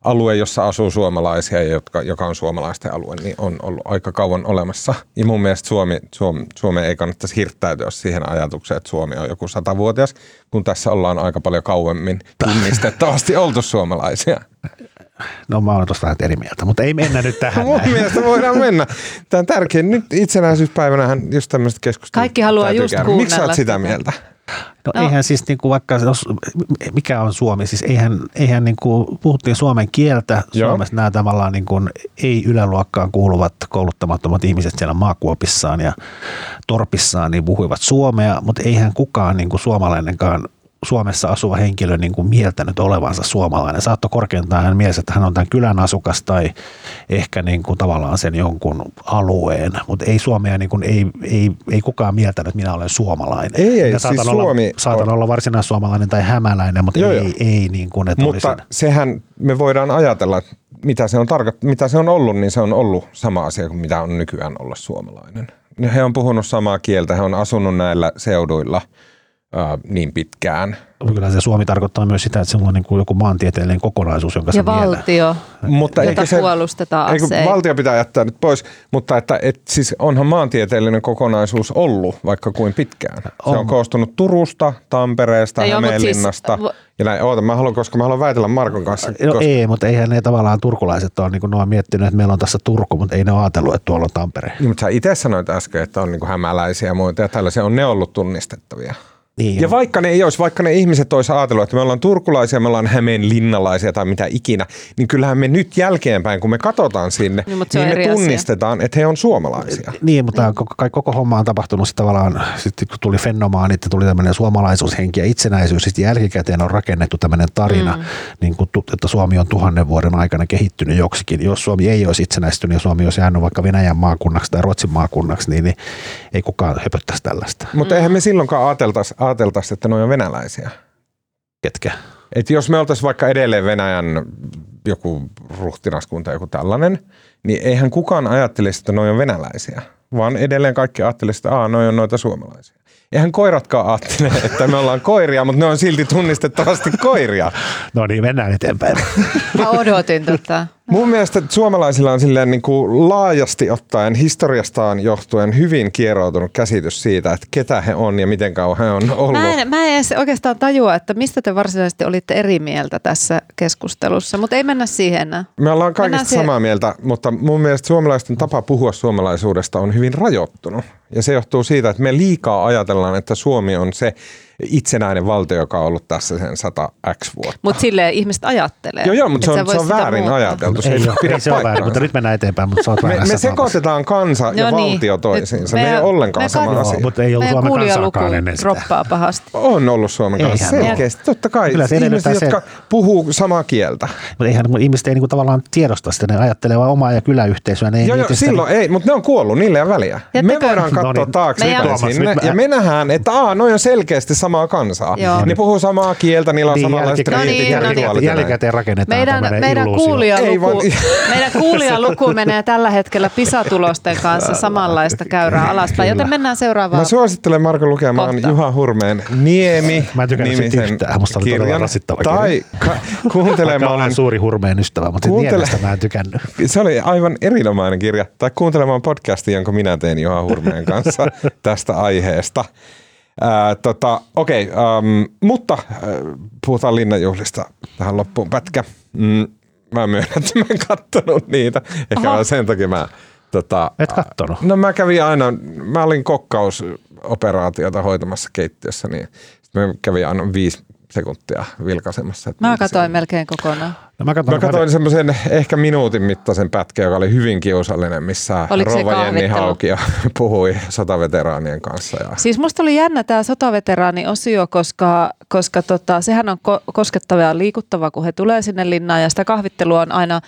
Alue, jossa asuu suomalaisia, jotka, joka on suomalaisten alue, niin on ollut aika kauan olemassa. Ja mun mielestä Suomi, Suomi, Suomi ei kannattaisi hirttäytyä siihen ajatukseen, että Suomi on joku satavuotias, kun tässä ollaan aika paljon kauemmin tunnistettavasti oltu suomalaisia. No mä olen tuosta vähän eri mieltä, mutta ei mennä nyt tähän. Mun näin. mielestä voidaan mennä. Tämä on tärkeä. Nyt itsenäisyyspäivänähän just tämmöistä keskustelua. Kaikki haluaa just käydä. Miksi sä oot sitä mieltä? No, no. eihän siis niin kuin vaikka, mikä on Suomi, siis eihän, eihän niin kuin, puhuttiin suomen kieltä, Joo. Suomessa. Nämä tavallaan niin kuin, ei yläluokkaan kuuluvat kouluttamattomat ihmiset siellä maakuopissaan ja torpissaan, niin puhuivat suomea, mutta eihän kukaan niin kuin suomalainenkaan Suomessa asuva henkilö niin kuin mieltänyt olevansa suomalainen. Saattoi korkeintaan hän mielessä, että hän on tämän kylän asukas tai ehkä niin kuin tavallaan sen jonkun alueen, mutta ei Suomea niin kuin, ei, ei, ei kukaan mieltänyt, että minä olen suomalainen. Ei, ei, saatan, siis olla, Suomi saatan on... olla varsinaissuomalainen tai hämäläinen, mutta joo, ei, joo. ei niin kuin, että Mutta olisin... sehän me voidaan ajatella, mitä se, on tarko- mitä se on ollut, niin se on ollut sama asia kuin mitä on nykyään olla suomalainen. He on puhunut samaa kieltä, he on asunut näillä seuduilla – ää, niin pitkään. Kyllä se Suomi tarkoittaa myös sitä, että se on niin kuin joku maantieteellinen kokonaisuus, jonka se Ja valtio, Mutta jota se, puolustetaan eikö asein. valtio pitää jättää nyt pois, mutta että et, siis onhan maantieteellinen kokonaisuus ollut vaikka kuin pitkään. Se on On. koostunut Turusta, Tampereesta, Ei mut Hämeenlinnasta. siis- ja näin, oota, mä haluan, koska mä haluan väitellä Markon kanssa. No koska, ei, mutta eihän ne tavallaan turkulaiset ole, niin kuin ne on miettinyt, että meillä on tässä Turku, mutta ei ne ole ajatellut, että tuolla on Tampere. Niin, mutta sä itse sanoit äsken, että on niinku hämäläisiä ja muita ja tällaisia, on ne ollut tunnistettavia. Niin, Ja vaikka ne ei olisi, vaikka ne ihmiset olisi ajatellut, että me ollaan turkulaisia, me ollaan Hämeenlinnalaisia tai mitä ikinä, niin kyllähän me nyt jälkeenpäin, kun me katsotaan sinne, Niin, niin me eri asia. tunnistetaan, että he on suomalaisia. Niin, mutta koko, kai koko homma on tapahtunut sitten tavallaan, sitten kun tuli fenomaanit ja tuli tämmöinen suomalaisuushenki ja itsenäisyys, sitten jälkikäteen on rakennettu tämmöinen tarina, mm. niin kuin, että Suomi on tuhannen vuoden aikana kehittynyt joksikin. Jos Suomi ei olisi itsenäistynyt ja Suomi olisi jäänyt vaikka Venäjän maakunnaksi tai Ruotsin maakunnaksi, niin, niin ei kukaan höpöttäisi tällaista. Mutta eihän me silloinkaan ajateltaisi, ajateltaisi että ne on venäläisiä. Ketkä? Et jos me oltaisiin vaikka edelleen Venäjän joku ruhtinaskunta joku tällainen, niin eihän kukaan ajattelisi, että ne on venäläisiä, vaan edelleen kaikki ajattelisi, että Aa, noi on noita suomalaisia. Eihän koiratkaan ajattele, että me ollaan koiria, mutta ne on silti tunnistettavasti koiria. No niin, mennään eteenpäin. Mä odotin tota. Mun mielestä suomalaisilla on silleen niin kuin laajasti ottaen historiastaan johtuen hyvin kieroutunut käsitys siitä, että ketä he on ja miten kauan he on ollut. Mä en, mä en edes oikeastaan tajua, että mistä te varsinaisesti olitte eri mieltä tässä keskustelussa, mutta ei mennä siihen enää. Me ollaan kaikista Mennään siihen- samaa mieltä, mutta mun mielestä suomalaisten tapa puhua suomalaisuudesta on hyvin rajoittunut. Ja se johtuu siitä, että me liikaa ajatellaan, että Suomi on se itsenäinen valtio, joka on ollut tässä sen 100 x vuotta. Mutta silleen ihmiset ajattelee. Joo, joo, mutta se on, se on väärin muuttaa. ajateltu. Se ei, ei, ole, pidä ei se ole väärin, mutta nyt mennään eteenpäin, mutta me, väärässä me sekoitetaan kansa ja No niin. valtio toisiinsa. Nyt Me ei ole ollenkaan me sama asia. Mutta ei ollut Suomen kansaakaan ennen sitä. droppaa pahasti. On ollut Suomen kanssa selkeästi. Totta kai. Kyllä se ihmiset, jotka puhuu samaa kieltä. Mutta eihän ihmiset ei niinku tavallaan tiedosta sitä, ne ajattelee vain omaa ja kyläyhteisöä. Ne ei Joo, joo, silloin ei, mutta ne on kuollut, niille ei ole väliä. me voidaan katsoa No niin. taakse ja me nähdään, että aa, noi on selkeästi samaa kansaa. Joo. Ne puhuu samaa kieltä, niillä on Niin, samanlaiset jälkikäteen- No niin, no niin. ja näin. Jälkikäteen rakennetaan Meidän, tämmöinen meidän, kuulijaluku, vaan- meidän kuulijaluku menee tällä hetkellä PISA-tulosten kanssa samanlaista käyrää alaspäin, joten mennään seuraavaan. Mä suosittelen Marko lukemaan Kohta. Juha Hurmeen Niemi Mä en nimisen yhtään. Musta oli todella kirjan. rasittava Tai ka- kuuntelemaan olen suuri hurmeen ystävä, mutta Kuuntele- Kuuntele... mä en tykännyt. Se oli aivan erinomainen kirja. Tai kuuntelemaan podcastia, jonka minä tein Juha Hurmeen kanssa tästä aiheesta. Ää, tota, Okei, okay, mutta äh, puhutaan linnanjuhlista tähän loppuun pätkä. Mm, mä myönnän, että mä en kattonut niitä. Ehkä vaan sen takia mä... Tota, Et kattonut? No mä kävin aina, mä olin kokkausoperaatiota hoitamassa keittiössä, niin mä kävin aina viisi sekuntia vilkaisemassa. että Mä se katsoin melkein kokonaan. No mä katson, Mä katsoin semmoisen ehkä minuutin mittaisen pätkän, joka oli hyvin kiusallinen, missä Oliko Rova Jenni? Haukio puhui sotaveteraanien kanssa. Ja Siis musta oli jännä tämä sotaveteraani-osio, koska, koska tota, sehän on ko- koskettava ja liikuttava, kun he tulee sinne linnaan ja sitä kahvittelua on aina,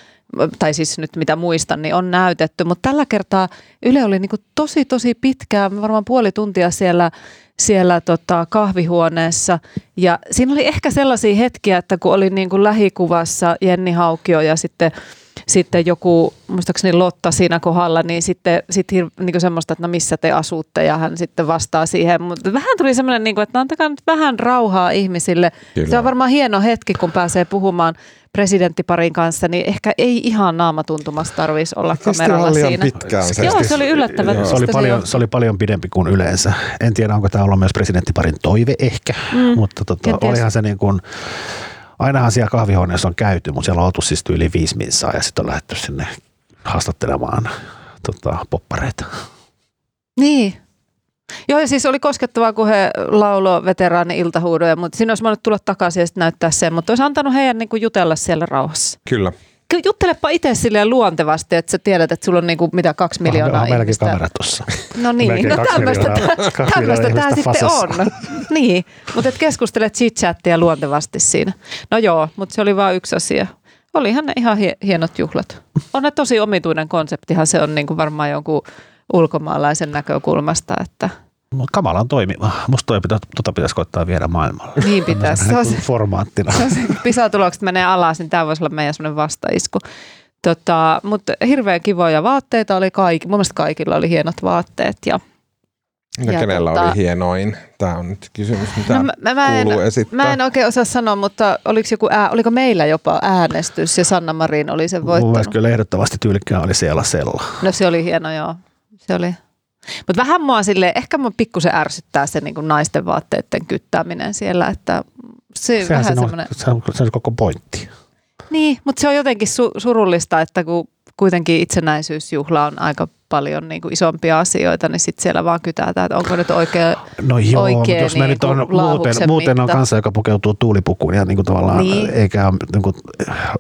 tai siis nyt mitä muistan, niin on näytetty. Mutta tällä kertaa Yle oli niinku tosi tosi pitkään, varmaan puoli tuntia siellä, siellä tota kahvihuoneessa. Ja siinä oli ehkä sellaisia hetkiä, että kun oli niinku lähikuvassa Jenni Haukio ja sitten sitten joku, muistaakseni Lotta siinä kohdalla, niin sitten sit hir- niin semmoista, että no missä te asutte ja hän sitten vastaa siihen. Mutta vähän tuli semmoinen, niin kuin, että no antakaa nyt vähän rauhaa ihmisille. Kyllä. Se on varmaan hieno hetki, kun pääsee puhumaan presidenttiparin kanssa, niin ehkä ei ihan naamatuntumassa tarvitsisi olla Kesti kameralla siinä. pitkään se. Joo, se oli yllättävän. se oli, mistä paljon, se oli paljon pidempi kuin yleensä. En tiedä, onko tämä ollut myös presidenttiparin toive ehkä, mm, mutta tota, olihan se niin kuin, ainahan siellä kahvihuoneessa on käyty, mutta siellä on oltu siis yli viisi minsaa ja sitten on lähdetty sinne haastattelemaan tota, poppareita. Niin. Joo, ja siis oli koskettavaa, kun he lauloi veteraani iltahuudoja, mutta siinä olisi voinut tulla takaisin ja sitten näyttää sen, mutta olisi antanut heidän niin kuin jutella siellä rauhassa. Kyllä. Juttelepa itse silleen luontevasti, että sä tiedät, että sulla on niinku, mitä kaksi miljoonaa on meilläkin ihmistä. kamera tuossa. No niin, no tämmöistä, tämä sitten on. niin, mutta et keskustelet chit-chattia luontevasti siinä. No joo, mutta se oli vain yksi asia. Olihan ne ihan hie- hienot juhlat. On ne tosi omituinen konseptihan se on niinku varmaan jonkun ulkomaalaisen näkökulmasta, että kamalan toimiva. Musta toi pitä, tota pitäisi koittaa viedä maailmalle. niin pitäisi. Se on se, formaattina. se on se, PISA-tulokset menee alas, niin tämä voisi olla meidän semmoinen vastaisku. Tota, mutta hirveän kivoja vaatteita oli kaikki. Mun mielestä kaikilla oli hienot vaatteet ja Ja, Ja kenellä tota- oli hienoin? Tämä on nyt kysymys, mitä No, mä, mä, en, kuuluu esittää. mä en oikein osaa sanoa, mutta oliko, joku ää, oliko meillä jopa äänestys ja Sanna Marin oli sen Mun mielestä voittanut? kyllä ehdottomasti tyylikkään oli siellä sella. No se oli hieno, joo. Se oli. Mutta vähän mua sille, ehkä mua pikkusen ärsyttää se niin naisten vaatteiden kyttääminen siellä, että se Sehän vähän on, semmoinen. se on, se on koko pointti. Niin, mutta se on jotenkin su- surullista, että kun kuitenkin itsenäisyysjuhla on aika paljon niin kuin isompia asioita, niin sitten siellä vaan kytätään, että onko nyt oikein No joo, Oikein mutta jos mä niin nyt on kuin muuten, muuten on kanssa, joka pukeutuu tuulipukuun ja niin kuin tavallaan, Niin. eikä niin kuin,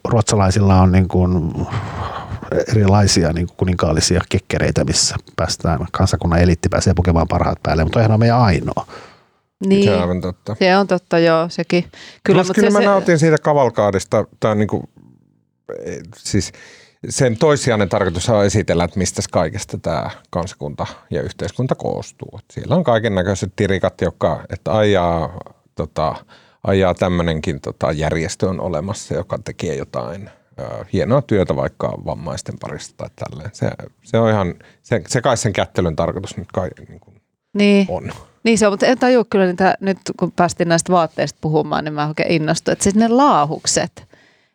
ruotsalaisilla on niin kuin, erilaisia niin kuin kuninkaallisia kekkereitä, missä päästään, kansakunnan eliitti pääsee pukemaan parhaat päälle, mutta toihan on meidän ainoa. niin. Se on totta. Se on totta, joo, sekin. Kyllä, Plus, mutta kyllä se, mä se, nautin siitä kavalkaadista. Tämä on niinku, eh, siis sen toissijainen tarkoitus on esitellä, että mistä kaikesta tämä kansakunta ja yhteiskunta koostuu. Et siellä on kaiken näköiset tirikat, jotka että ajaa, tota, ajaa tämmöinenkin tota, järjestö on olemassa, joka tekee jotain hienoa työtä vaikka vammaisten parissa tai tälleen. Se, se on ihan, se, se kai sen kättelyn tarkoitus nyt kai niin kuin niin, on. niin se on, mutta en tajua kyllä niitä, nyt kun päästiin näistä vaatteista puhumaan, niin mä oikein innostuin, että sitten ne laahukset,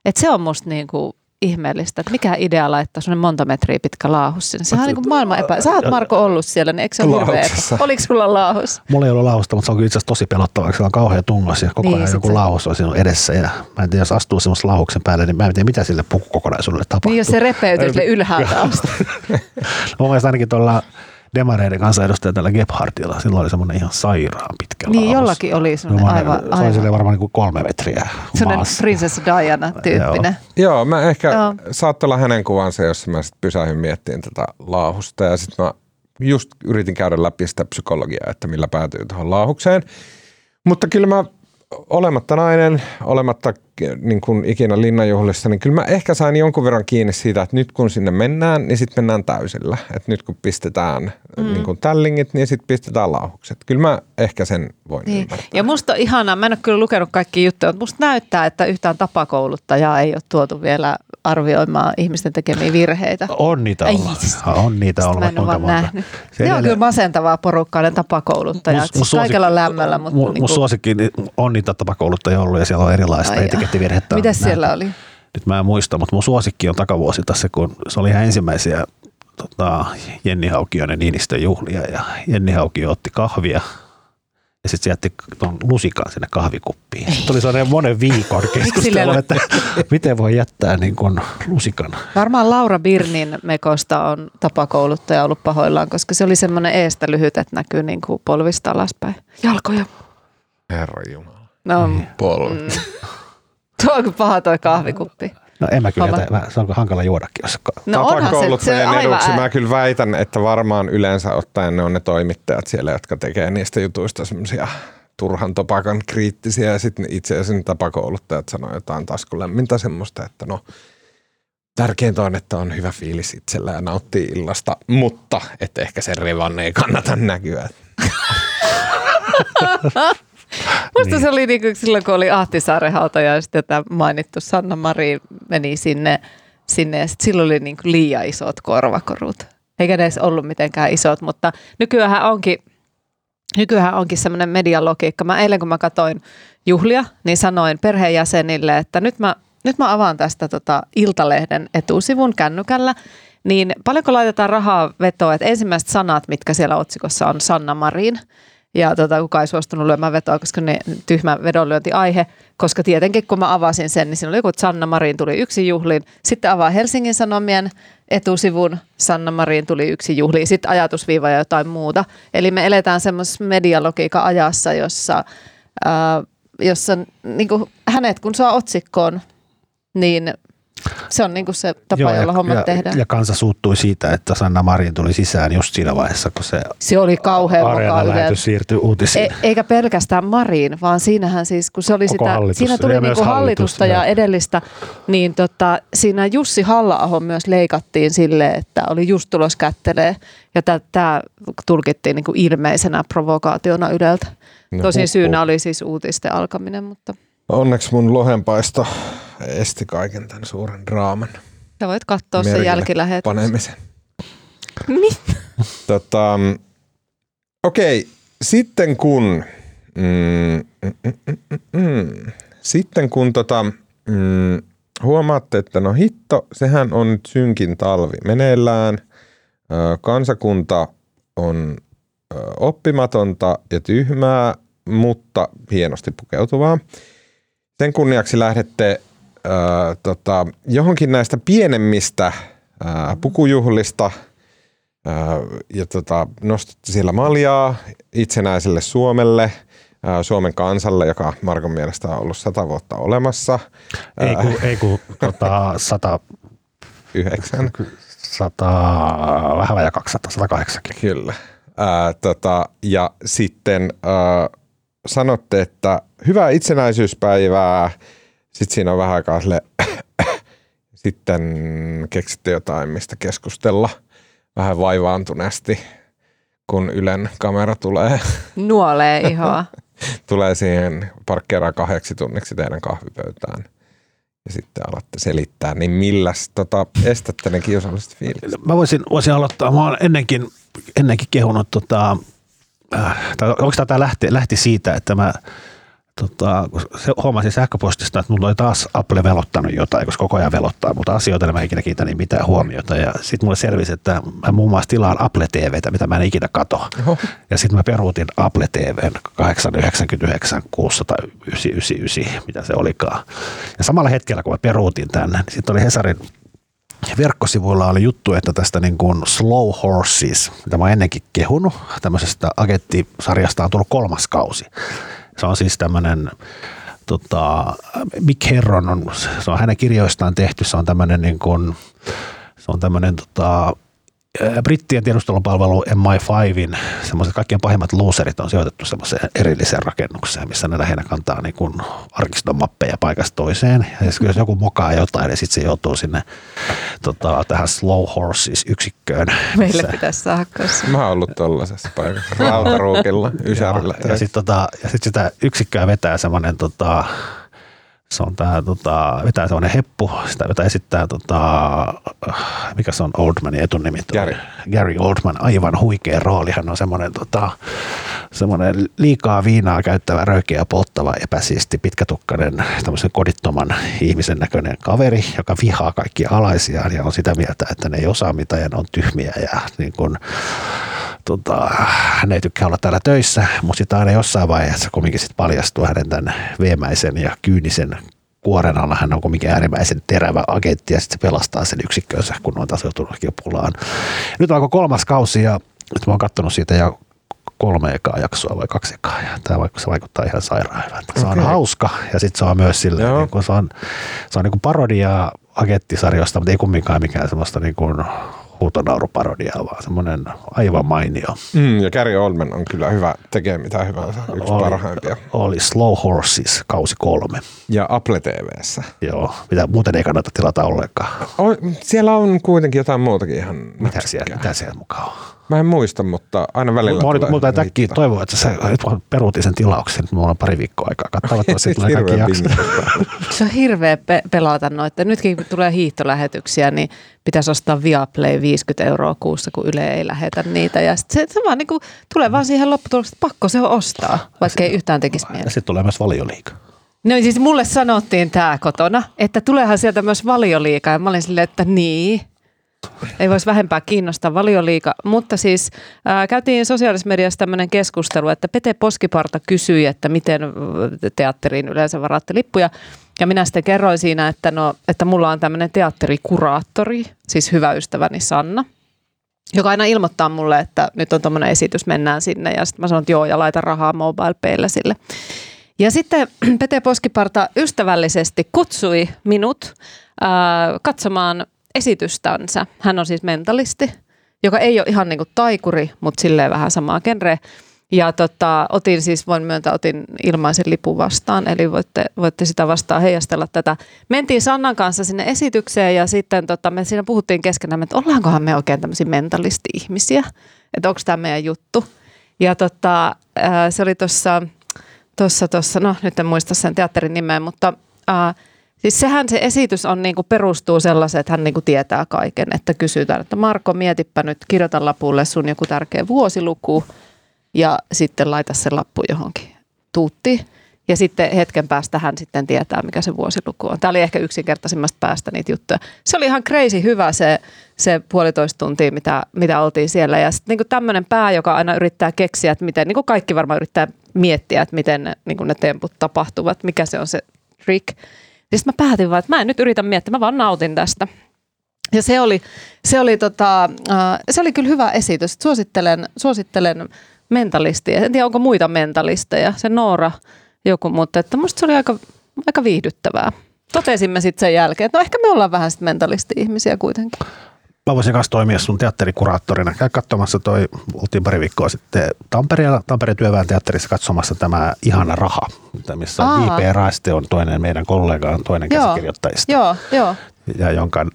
että se on musta niin kuin ihmeellistä, että mikä idea laittaa semmoinen monta metriä pitkä laahus sinne. Sehän on niin kuin maailman epä... Sä oot Marko ollut siellä, niin eikö se ole hirveä? Oliko sulla laahus? Mulla ei ollut lauhusta, mutta se on kyllä itse asiassa tosi pelottavaa, koska se on kauhean tungos ja koko Niin, ajan joku se- laahus on sinun edessä. Ja mä en tiedä, jos astuu semmoisen laahuksen päälle, niin mä en tiedä, mitä sille pukukokonaisuudelle tapahtuu. Niin jos se repeytyy sille ylhäältä asti. Mun mielestä ainakin tuolla demareiden kansanedustaja tällä Gebhardilla, silloin oli semmoinen ihan sairaan pitkä Niin laahus. jollakin oli semmoinen Semmoinen- aivan, Se oli aivan varmaan niin kuin kolme metriä semmoinen. Princess Diana tyyppinen. Joo, mä ehkä Joo. saattoi olla hänen kuvansa, jossa mä sitten pysähdyin miettimään tätä laahusta ja sitten mä just yritin käydä läpi sitä psykologiaa, että millä päätyy tuohon laahukseen. Mutta kyllä mä olematta nainen, olematta niin kuin ikinä linnanjuhlissa, niin kyllä mä ehkä sain jonkun verran kiinni siitä, että nyt kun sinne mennään, niin sitten mennään täysillä. Että nyt kun pistetään mm. niin kuin tällingit, niin sitten pistetään laahukset. Kyllä mä ehkä sen voin Niin. ymmärtää. Ja musta on ihanaa, mä en ole kyllä lukenut kaikki juttuja, mutta musta näyttää, että yhtään tapakouluttajaa ei ole tuotu vielä arvioimaan ihmisten tekemiä virheitä. On niitä ollut. siis. On niitä ollut. mä en ole kuinka vaan monta. nähnyt. Se Ne on kyllä masentavaa porukkaa, ne tapakouluttajat. Mun- mun Siis kaikella suosikki- lämmöllä, mutta mun, mun niinku, suosikki on niitä tapakouluttajia ollut ja siellä on erilaista Ai Mitäs nähty. siellä oli? Nyt mä en muista, mutta mun suosikki on takavuosilta se, kun se oli ihan ensimmäisiä tota, Jenni Haukioinen ja Niinistön juhlia ja Jenni Haukio otti kahvia ja sitten se jätti tuon lusikan sinne kahvikuppiin. Sitten tuli sellainen monen viikon keskustelu, että miten voi jättää niin kun lusikan. Varmaan Laura Birnin mekosta on tapakouluttaja ollut pahoillaan, koska se oli semmoinen eestä lyhyt, että näkyy niin kuin polvista alaspäin. Jalkoja. Herra Jumala. No, Polvi. mm. Tuo on paha toi kahvikuppi. No en mä kyllä, jätä, vähän- se on hankala juodakin, jos No onhan se, se aivan eduksi mä kyllä väitän, että varmaan yleensä ottaen ne on ne toimittajat siellä, jotka tekee niistä jutuista semmoisia turhan topakan kriittisiä ja sitten itse asiassa ne tapakouluttajat sanoo jotain taskulämmintä semmoista, että no tärkeintä on, että on hyvä fiilis itsellä ja nauttii illasta, mutta että ehkä sen revan ei kannata näkyä. Musta niin. se oli niin kuin silloin, kun oli Ahtisaaren hautajaiset ja tämä mainittu Sanna Mari meni sinne, sinne ja sit silloin oli niin kuin liian isot korvakorut. Eikä ne edes ollut mitenkään isot, mutta nykyään onkin, nykyään onkin semmoinen medialogiikka. Mä eilen kun mä katsoin juhlia, niin sanoin perheenjäsenille, että nyt mä, nyt mä avaan tästä tota Iltalehden etusivun kännykällä, niin paljonko laitetaan rahaa vetoa, että ensimmäiset sanat, mitkä siellä otsikossa on Sanna Marin, ja tota, kukaan ei suostunut lyömään vetoa, koska ne tyhmä vedonlyöntiaihe, koska tietenkin kun mä avasin sen, niin siinä oli joku, että Sanna Marin tuli yksi juhliin. Sitten avaa Helsingin Sanomien etusivun, Sanna Marin tuli yksi juhliin, sitten ajatusviiva ja jotain muuta. Eli me eletään semmoisessa medialogiikan ajassa, jossa, ää, jossa niin kuin hänet kun saa otsikkoon, niin se on niin kuin se tapa, Joo, jolla ja, hommat ja, tehdään. ja kansa suuttui siitä, että Sanna Marin tuli sisään just siinä vaiheessa, kun se se oli kauhean lähetys siirtyi uutisiin. E- eikä pelkästään Marin, vaan siinähän siis, kun se oli Koko sitä, hallitus. siinä tuli Ja niinku hallitus, hallitusta ja joo. edellistä, niin tota, siinä Jussi halla myös leikattiin sille, että oli just tulos kättelee, ja tämä tulkittiin niinku ilmeisenä provokaationa Yleltä. No Tosin huhhuh. syynä oli siis uutisten alkaminen, mutta Onneksi mun lohenpaisto esti kaiken tämän suuren draaman sä voit katsoa sen merkille jälkilähetyksen. panemisen. Mi- Tota, Okei, sitten kun, mm, mm, mm, mm, mm, sitten kun tota, mm, huomaatte, että no hitto, sehän on nyt synkin talvi meneillään, ö, kansakunta on ö, oppimatonta ja tyhmää, mutta hienosti pukeutuvaa. Sen kunniaksi lähdette ö, tota, johonkin näistä pienemmistä ö, pukujuhlista – ja tota, nostitte siellä maljaa itsenäiselle Suomelle, Suomen kansalle, joka Markon mielestä on ollut sata vuotta olemassa. Ei kun, ei kun tota, sata, Yhdeksän. sata, vähän vajaa 200, 180. Kyllä. Ää, tota, ja sitten ää, sanotte, että hyvää itsenäisyyspäivää. Sitten siinä on vähän aikaa sille, sitten keksitte jotain, mistä keskustella – vähän vaivaantuneesti, kun Ylen kamera tulee, Nuolee ihoa. tulee siihen parkkeeraan kahdeksi tunniksi teidän kahvipöytään ja sitten alatte selittää, niin milläs tota, estätte ne kiusalliset fiilikset? Mä voisin, voisin aloittaa. Mä oon ennenkin, ennenkin kehunut, tota, äh, tai onko tämä lähti, lähti siitä, että mä tota, se, huomasin sähköpostista, että mulla oli taas Apple velottanut jotain, koska koko ajan velottaa, mutta asioita mä ikinä kiitä niin mitään huomiota. Ja sitten mulle selvisi, että mä muun muassa tilaan Apple TVtä, mitä mä en ikinä kato. Oho. Ja sitten mä peruutin Apple TVn 899 699, mitä se olikaan. Ja samalla hetkellä, kun mä peruutin tänne, niin sitten oli Hesarin verkkosivuilla oli juttu, että tästä niin kuin Slow Horses, mitä mä oon ennenkin kehunut, tämmöisestä agenttisarjasta on tullut kolmas kausi. Se on siis tämmöinen, tota, Mick Herron on, se on hänen kirjoistaan tehty, se on tämmöinen niin kuin, se on tämmöinen tota, brittien tiedustelupalvelu MI5in semmoiset kaikkien pahimmat loserit on sijoitettu semmoiseen erilliseen rakennukseen, missä ne lähinnä kantaa niin kuin arkiston mappeja paikasta toiseen. Ja siis jos joku mokaa jotain, niin sitten se joutuu sinne tota, tähän Slow Horses yksikköön. Meille missä- pitäisi saada kanssa. Mä oon ollut tollaisessa paikassa, rautaruukilla, Ysärillä. ja, ja sitten tota, ja sit sitä yksikköä vetää semmoinen tota, se on tää, tota, vetää semmoinen heppu, sitä vetää esittää, tota, mikä se on Oldmanin etunimi? Gary. Gary Oldman, aivan huikea rooli. Hän on semmoinen, tota, semmoinen liikaa viinaa käyttävä, röykeä ja polttava, epäsiisti, pitkätukkainen, tämmöisen kodittoman ihmisen näköinen kaveri, joka vihaa kaikkia alaisiaan ja on sitä mieltä, että ne ei osaa mitään ja ne on tyhmiä ja niin kuin, tota, hän ei tykkää olla täällä töissä, mutta sitten aina jossain vaiheessa kumminkin sit paljastuu hänen tämän veemäisen ja kyynisen kuoren alla. Hän on kumminkin äärimmäisen terävä agentti ja sitten se pelastaa sen yksikkönsä, kun on tasoitunutkin pulaan. Nyt alkoi kolmas kausi ja nyt mä oon katsonut siitä jo kolme ekaa jaksoa vai kaksi ekaa. Ja tämä vaikka se vaikuttaa ihan sairaan hyvältä. Se on Okei. hauska ja sitten se on myös Joo. niin kun se on, se on niin kuin parodiaa agenttisarjoista, mutta ei kumminkaan mikään semmoista niin kuin huutonauruparodiaa, vaan semmoinen aivan mainio. Mm, ja Gary Oldman on kyllä hyvä, tekee mitä hyvänsä, yksi Oli- parhaimpia. Oli Slow Horses, kausi kolme. Ja Apple TVssä. Joo, mitä muuten ei kannata tilata ollenkaan. O, siellä on kuitenkin jotain muutakin ihan Mitä siellä, mitä siellä mukaan on? Mä en muista, mutta aina välillä Mä olin, tulee täkkiä riittävä. toivoa, että sä peruutin sen tilauksen, mulla on pari viikkoa aikaa katsoa, että sitten tulee kaikki. Se on hirveä pe- pelata noita. Nytkin kun tulee hiihtolähetyksiä, niin pitäisi ostaa Viaplay 50 euroa kuussa, kun Yle ei lähetä niitä. Ja sit se, se vaan niin kuin, tulee vaan siihen lopputulokseen, että pakko se on ostaa, vaikka ei yhtään tekisi Ja mieli. sitten tulee myös valioliiga. No siis mulle sanottiin tämä kotona, että tuleehan sieltä myös valioliika. Ja mä olin silleen, että niin. Ei voisi vähempää kiinnostaa valioliika. Mutta siis ää, käytiin sosiaalisessa mediassa tämmöinen keskustelu, että Pete Poskiparta kysyi, että miten teatteriin yleensä varaatte lippuja. Ja minä sitten kerroin siinä, että, no, että mulla on tämmöinen teatterikuraattori, siis hyvä ystäväni Sanna, joka aina ilmoittaa mulle, että nyt on tuommoinen esitys, mennään sinne. Ja sitten mä sanon, että joo, ja laita rahaa MobilePaylla sille. Ja sitten Pete Poskiparta ystävällisesti kutsui minut ää, katsomaan esitystänsä. Hän on siis mentalisti, joka ei ole ihan niin kuin taikuri, mutta silleen vähän samaa genreä. Ja tota, otin siis, voin myöntää, otin ilmaisen lipun vastaan, eli voitte, voitte sitä vastaan heijastella tätä. Mentiin Sannan kanssa sinne esitykseen ja sitten tota, me siinä puhuttiin keskenään, että ollaankohan me oikein tämmöisiä mentalisti-ihmisiä, että onko tämä meidän juttu. Ja tota, se oli tuossa tuossa, tuossa, no nyt en muista sen teatterin nimeä, mutta äh, siis sehän se esitys on niinku perustuu sellaiseen, että hän niinku tietää kaiken, että kysytään, että Marko, mietipä nyt, kirjoita lapulle sun joku tärkeä vuosiluku ja sitten laita se lappu johonkin tuutti. Ja sitten hetken päästä hän sitten tietää, mikä se vuosiluku on. Tämä oli ehkä yksinkertaisimmasta päästä niitä juttuja. Se oli ihan crazy hyvä se, se puolitoista tuntia, mitä, mitä oltiin siellä. Ja sitten niin tämmöinen pää, joka aina yrittää keksiä, että miten, niin kuin kaikki varmaan yrittää miettiä, että miten niin kuin ne temput tapahtuvat, mikä se on se trick. Sitten mä päätin vaan, että mä en nyt yritä miettiä, mä vaan nautin tästä. Ja se oli, se oli, tota, äh, se oli kyllä hyvä esitys. Suosittelen, suosittelen mentalistia. En tiedä, onko muita mentalisteja. Se Noora joku, mutta että musta se oli aika, aika viihdyttävää. Totesimme sitten sen jälkeen, että no ehkä me ollaan vähän sitten mentalisti-ihmisiä kuitenkin. Mä voisin kanssa toimia sun teatterikuraattorina. Käy katsomassa toi, oltiin pari viikkoa sitten Tampereella, Tampereen työväen teatterissa katsomassa tämä Ihana raha, missä Aa. J.P. Raaste on toinen meidän kollega, on toinen Joo. käsikirjoittajista. Joo, joo. ja jonka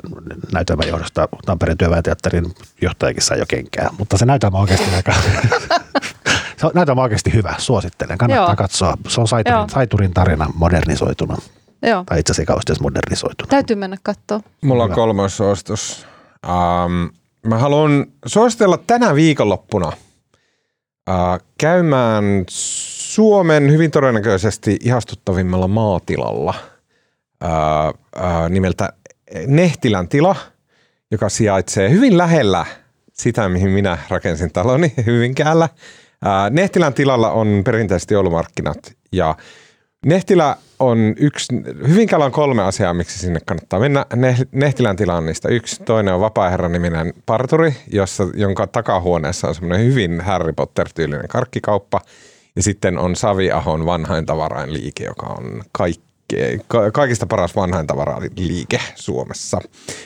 näytelmän johdosta Tampereen työväenteatterin johtajakin sai jo kenkää. Mutta se näytelmä on oikeasti aika... se on, näytelmä on oikeasti hyvä, suosittelen. Kannattaa Joo. katsoa. Se on Saiturin, Joo. Saiturin tarina modernisoituna. joo. Tai itse asiassa kausteessa modernisoituna. Täytyy mennä katsoa. Mulla on kolmas suositus. Um, mä haluan suositella tänä viikonloppuna uh, käymään Suomen hyvin todennäköisesti ihastuttavimmalla maatilalla uh, uh, nimeltä Nehtilän tila, joka sijaitsee hyvin lähellä sitä, mihin minä rakensin taloni Hyvinkäällä. Uh, Nehtilän tilalla on perinteisesti joulumarkkinat ja Nehtilä on yksi, Hyvinkäällä on kolme asiaa, miksi sinne kannattaa mennä. Ne- Nehtilän tila niistä yksi. Toinen on Vapaaherran niminen parturi, jossa, jonka takahuoneessa on semmoinen hyvin Harry Potter-tyylinen karkkikauppa. Ja sitten on Saviahon vanhain tavarainliike, joka on kaikki, ka- kaikista paras vanhain tavaraliike Suomessa.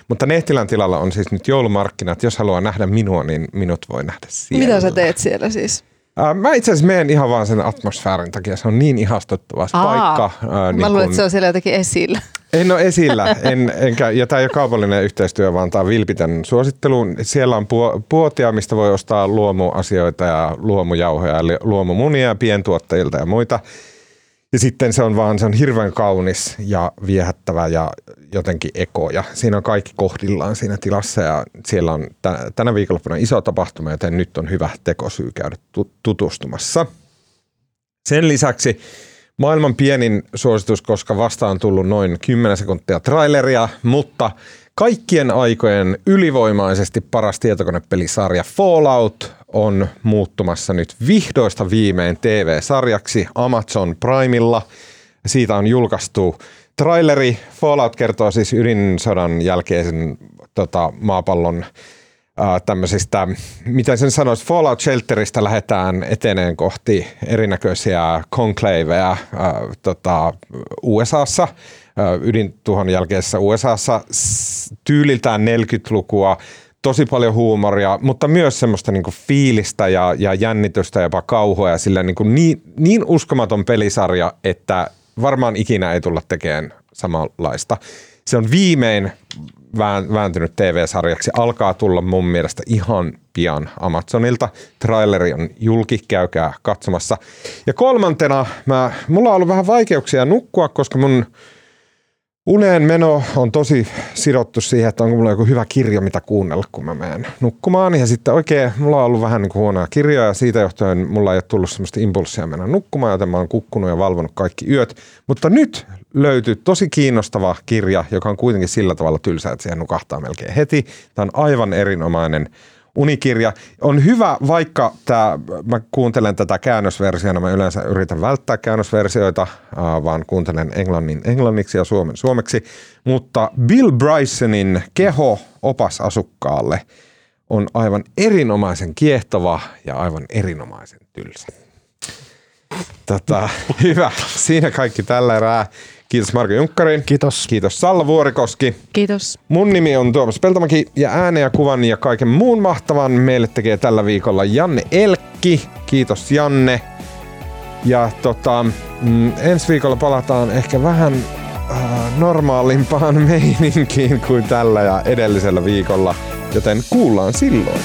Mutta Nehtilän tilalla on siis nyt joulumarkkinat. Jos haluaa nähdä minua, niin minut voi nähdä siellä. Mitä sä teet siellä siis? Ää, Mä itse asiassa menen ihan vaan sen atmosfäärin takia. Se on niin ihastuttava se Aa, paikka. Ää, Mä niin luulen, kun- että se on siellä jotenkin esillä. En ole esillä, en, enkä, ja tämä ei ole kaupallinen yhteistyö, vaan tämä on vilpitön suosittelu. Siellä on puo- puotia, mistä voi ostaa luomuasioita ja luomujauhoja, eli luomumunia pientuottajilta ja muita. Ja sitten se on vaan, se on hirveän kaunis ja viehättävä ja jotenkin eko. Ja siinä on kaikki kohdillaan siinä tilassa ja siellä on tä- tänä viikonloppuna iso tapahtuma, joten nyt on hyvä tekosyy käydä tu- tutustumassa. Sen lisäksi maailman pienin suositus, koska vasta on tullut noin 10 sekuntia traileria, mutta kaikkien aikojen ylivoimaisesti paras tietokonepelisarja Fallout on muuttumassa nyt vihdoista viimein TV-sarjaksi Amazon Primella. Siitä on julkaistu traileri. Fallout kertoo siis ydinsodan jälkeisen tota, maapallon ää, tämmöisistä, miten sen sanoisi, Fallout Shelteristä lähdetään eteneen kohti erinäköisiä conclaveja ää, tota, USAssa, ydintuhon jälkeisessä USAssa, tyyliltään 40-lukua, tosi paljon huumoria, mutta myös semmoista niinku fiilistä ja, ja jännitystä, jopa kauhua ja sillä niinku niin, niin uskomaton pelisarja, että varmaan ikinä ei tulla tekemään samanlaista. Se on viimein vään- vääntynyt TV-sarjaksi. Alkaa tulla mun mielestä ihan pian Amazonilta. Traileri on julki, käykää katsomassa. Ja kolmantena, mä, mulla on ollut vähän vaikeuksia nukkua, koska mun uneen meno on tosi sidottu siihen, että onko mulla joku hyvä kirja, mitä kuunnella, kun mä menen nukkumaan. Ja sitten oikein, mulla on ollut vähän niin kuin huonoja kirjoja ja siitä johtuen mulla ei ole tullut semmoista impulssia mennä nukkumaan, joten mä oon kukkunut ja valvonut kaikki yöt. Mutta nyt löytyy tosi kiinnostava kirja, joka on kuitenkin sillä tavalla tylsä, että siihen nukahtaa melkein heti. Tämä on aivan erinomainen unikirja. On hyvä, vaikka tää, mä kuuntelen tätä käännösversiona, mä yleensä yritän välttää käännösversioita, vaan kuuntelen englannin englanniksi ja suomen suomeksi, mutta Bill Brysonin keho opas asukkaalle on aivan erinomaisen kiehtova ja aivan erinomaisen tylsä. Tota, hyvä. Siinä kaikki tällä erää. Kiitos Marko Junkkarin. Kiitos. Kiitos Salla Vuorikoski. Kiitos. Mun nimi on Tuomas Peltomäki ja äänen ja kuvan ja kaiken muun mahtavan meille tekee tällä viikolla Janne Elkki. Kiitos Janne. Ja tota, mm, ensi viikolla palataan ehkä vähän äh, normaalimpaan meininkiin kuin tällä ja edellisellä viikolla, joten kuullaan silloin.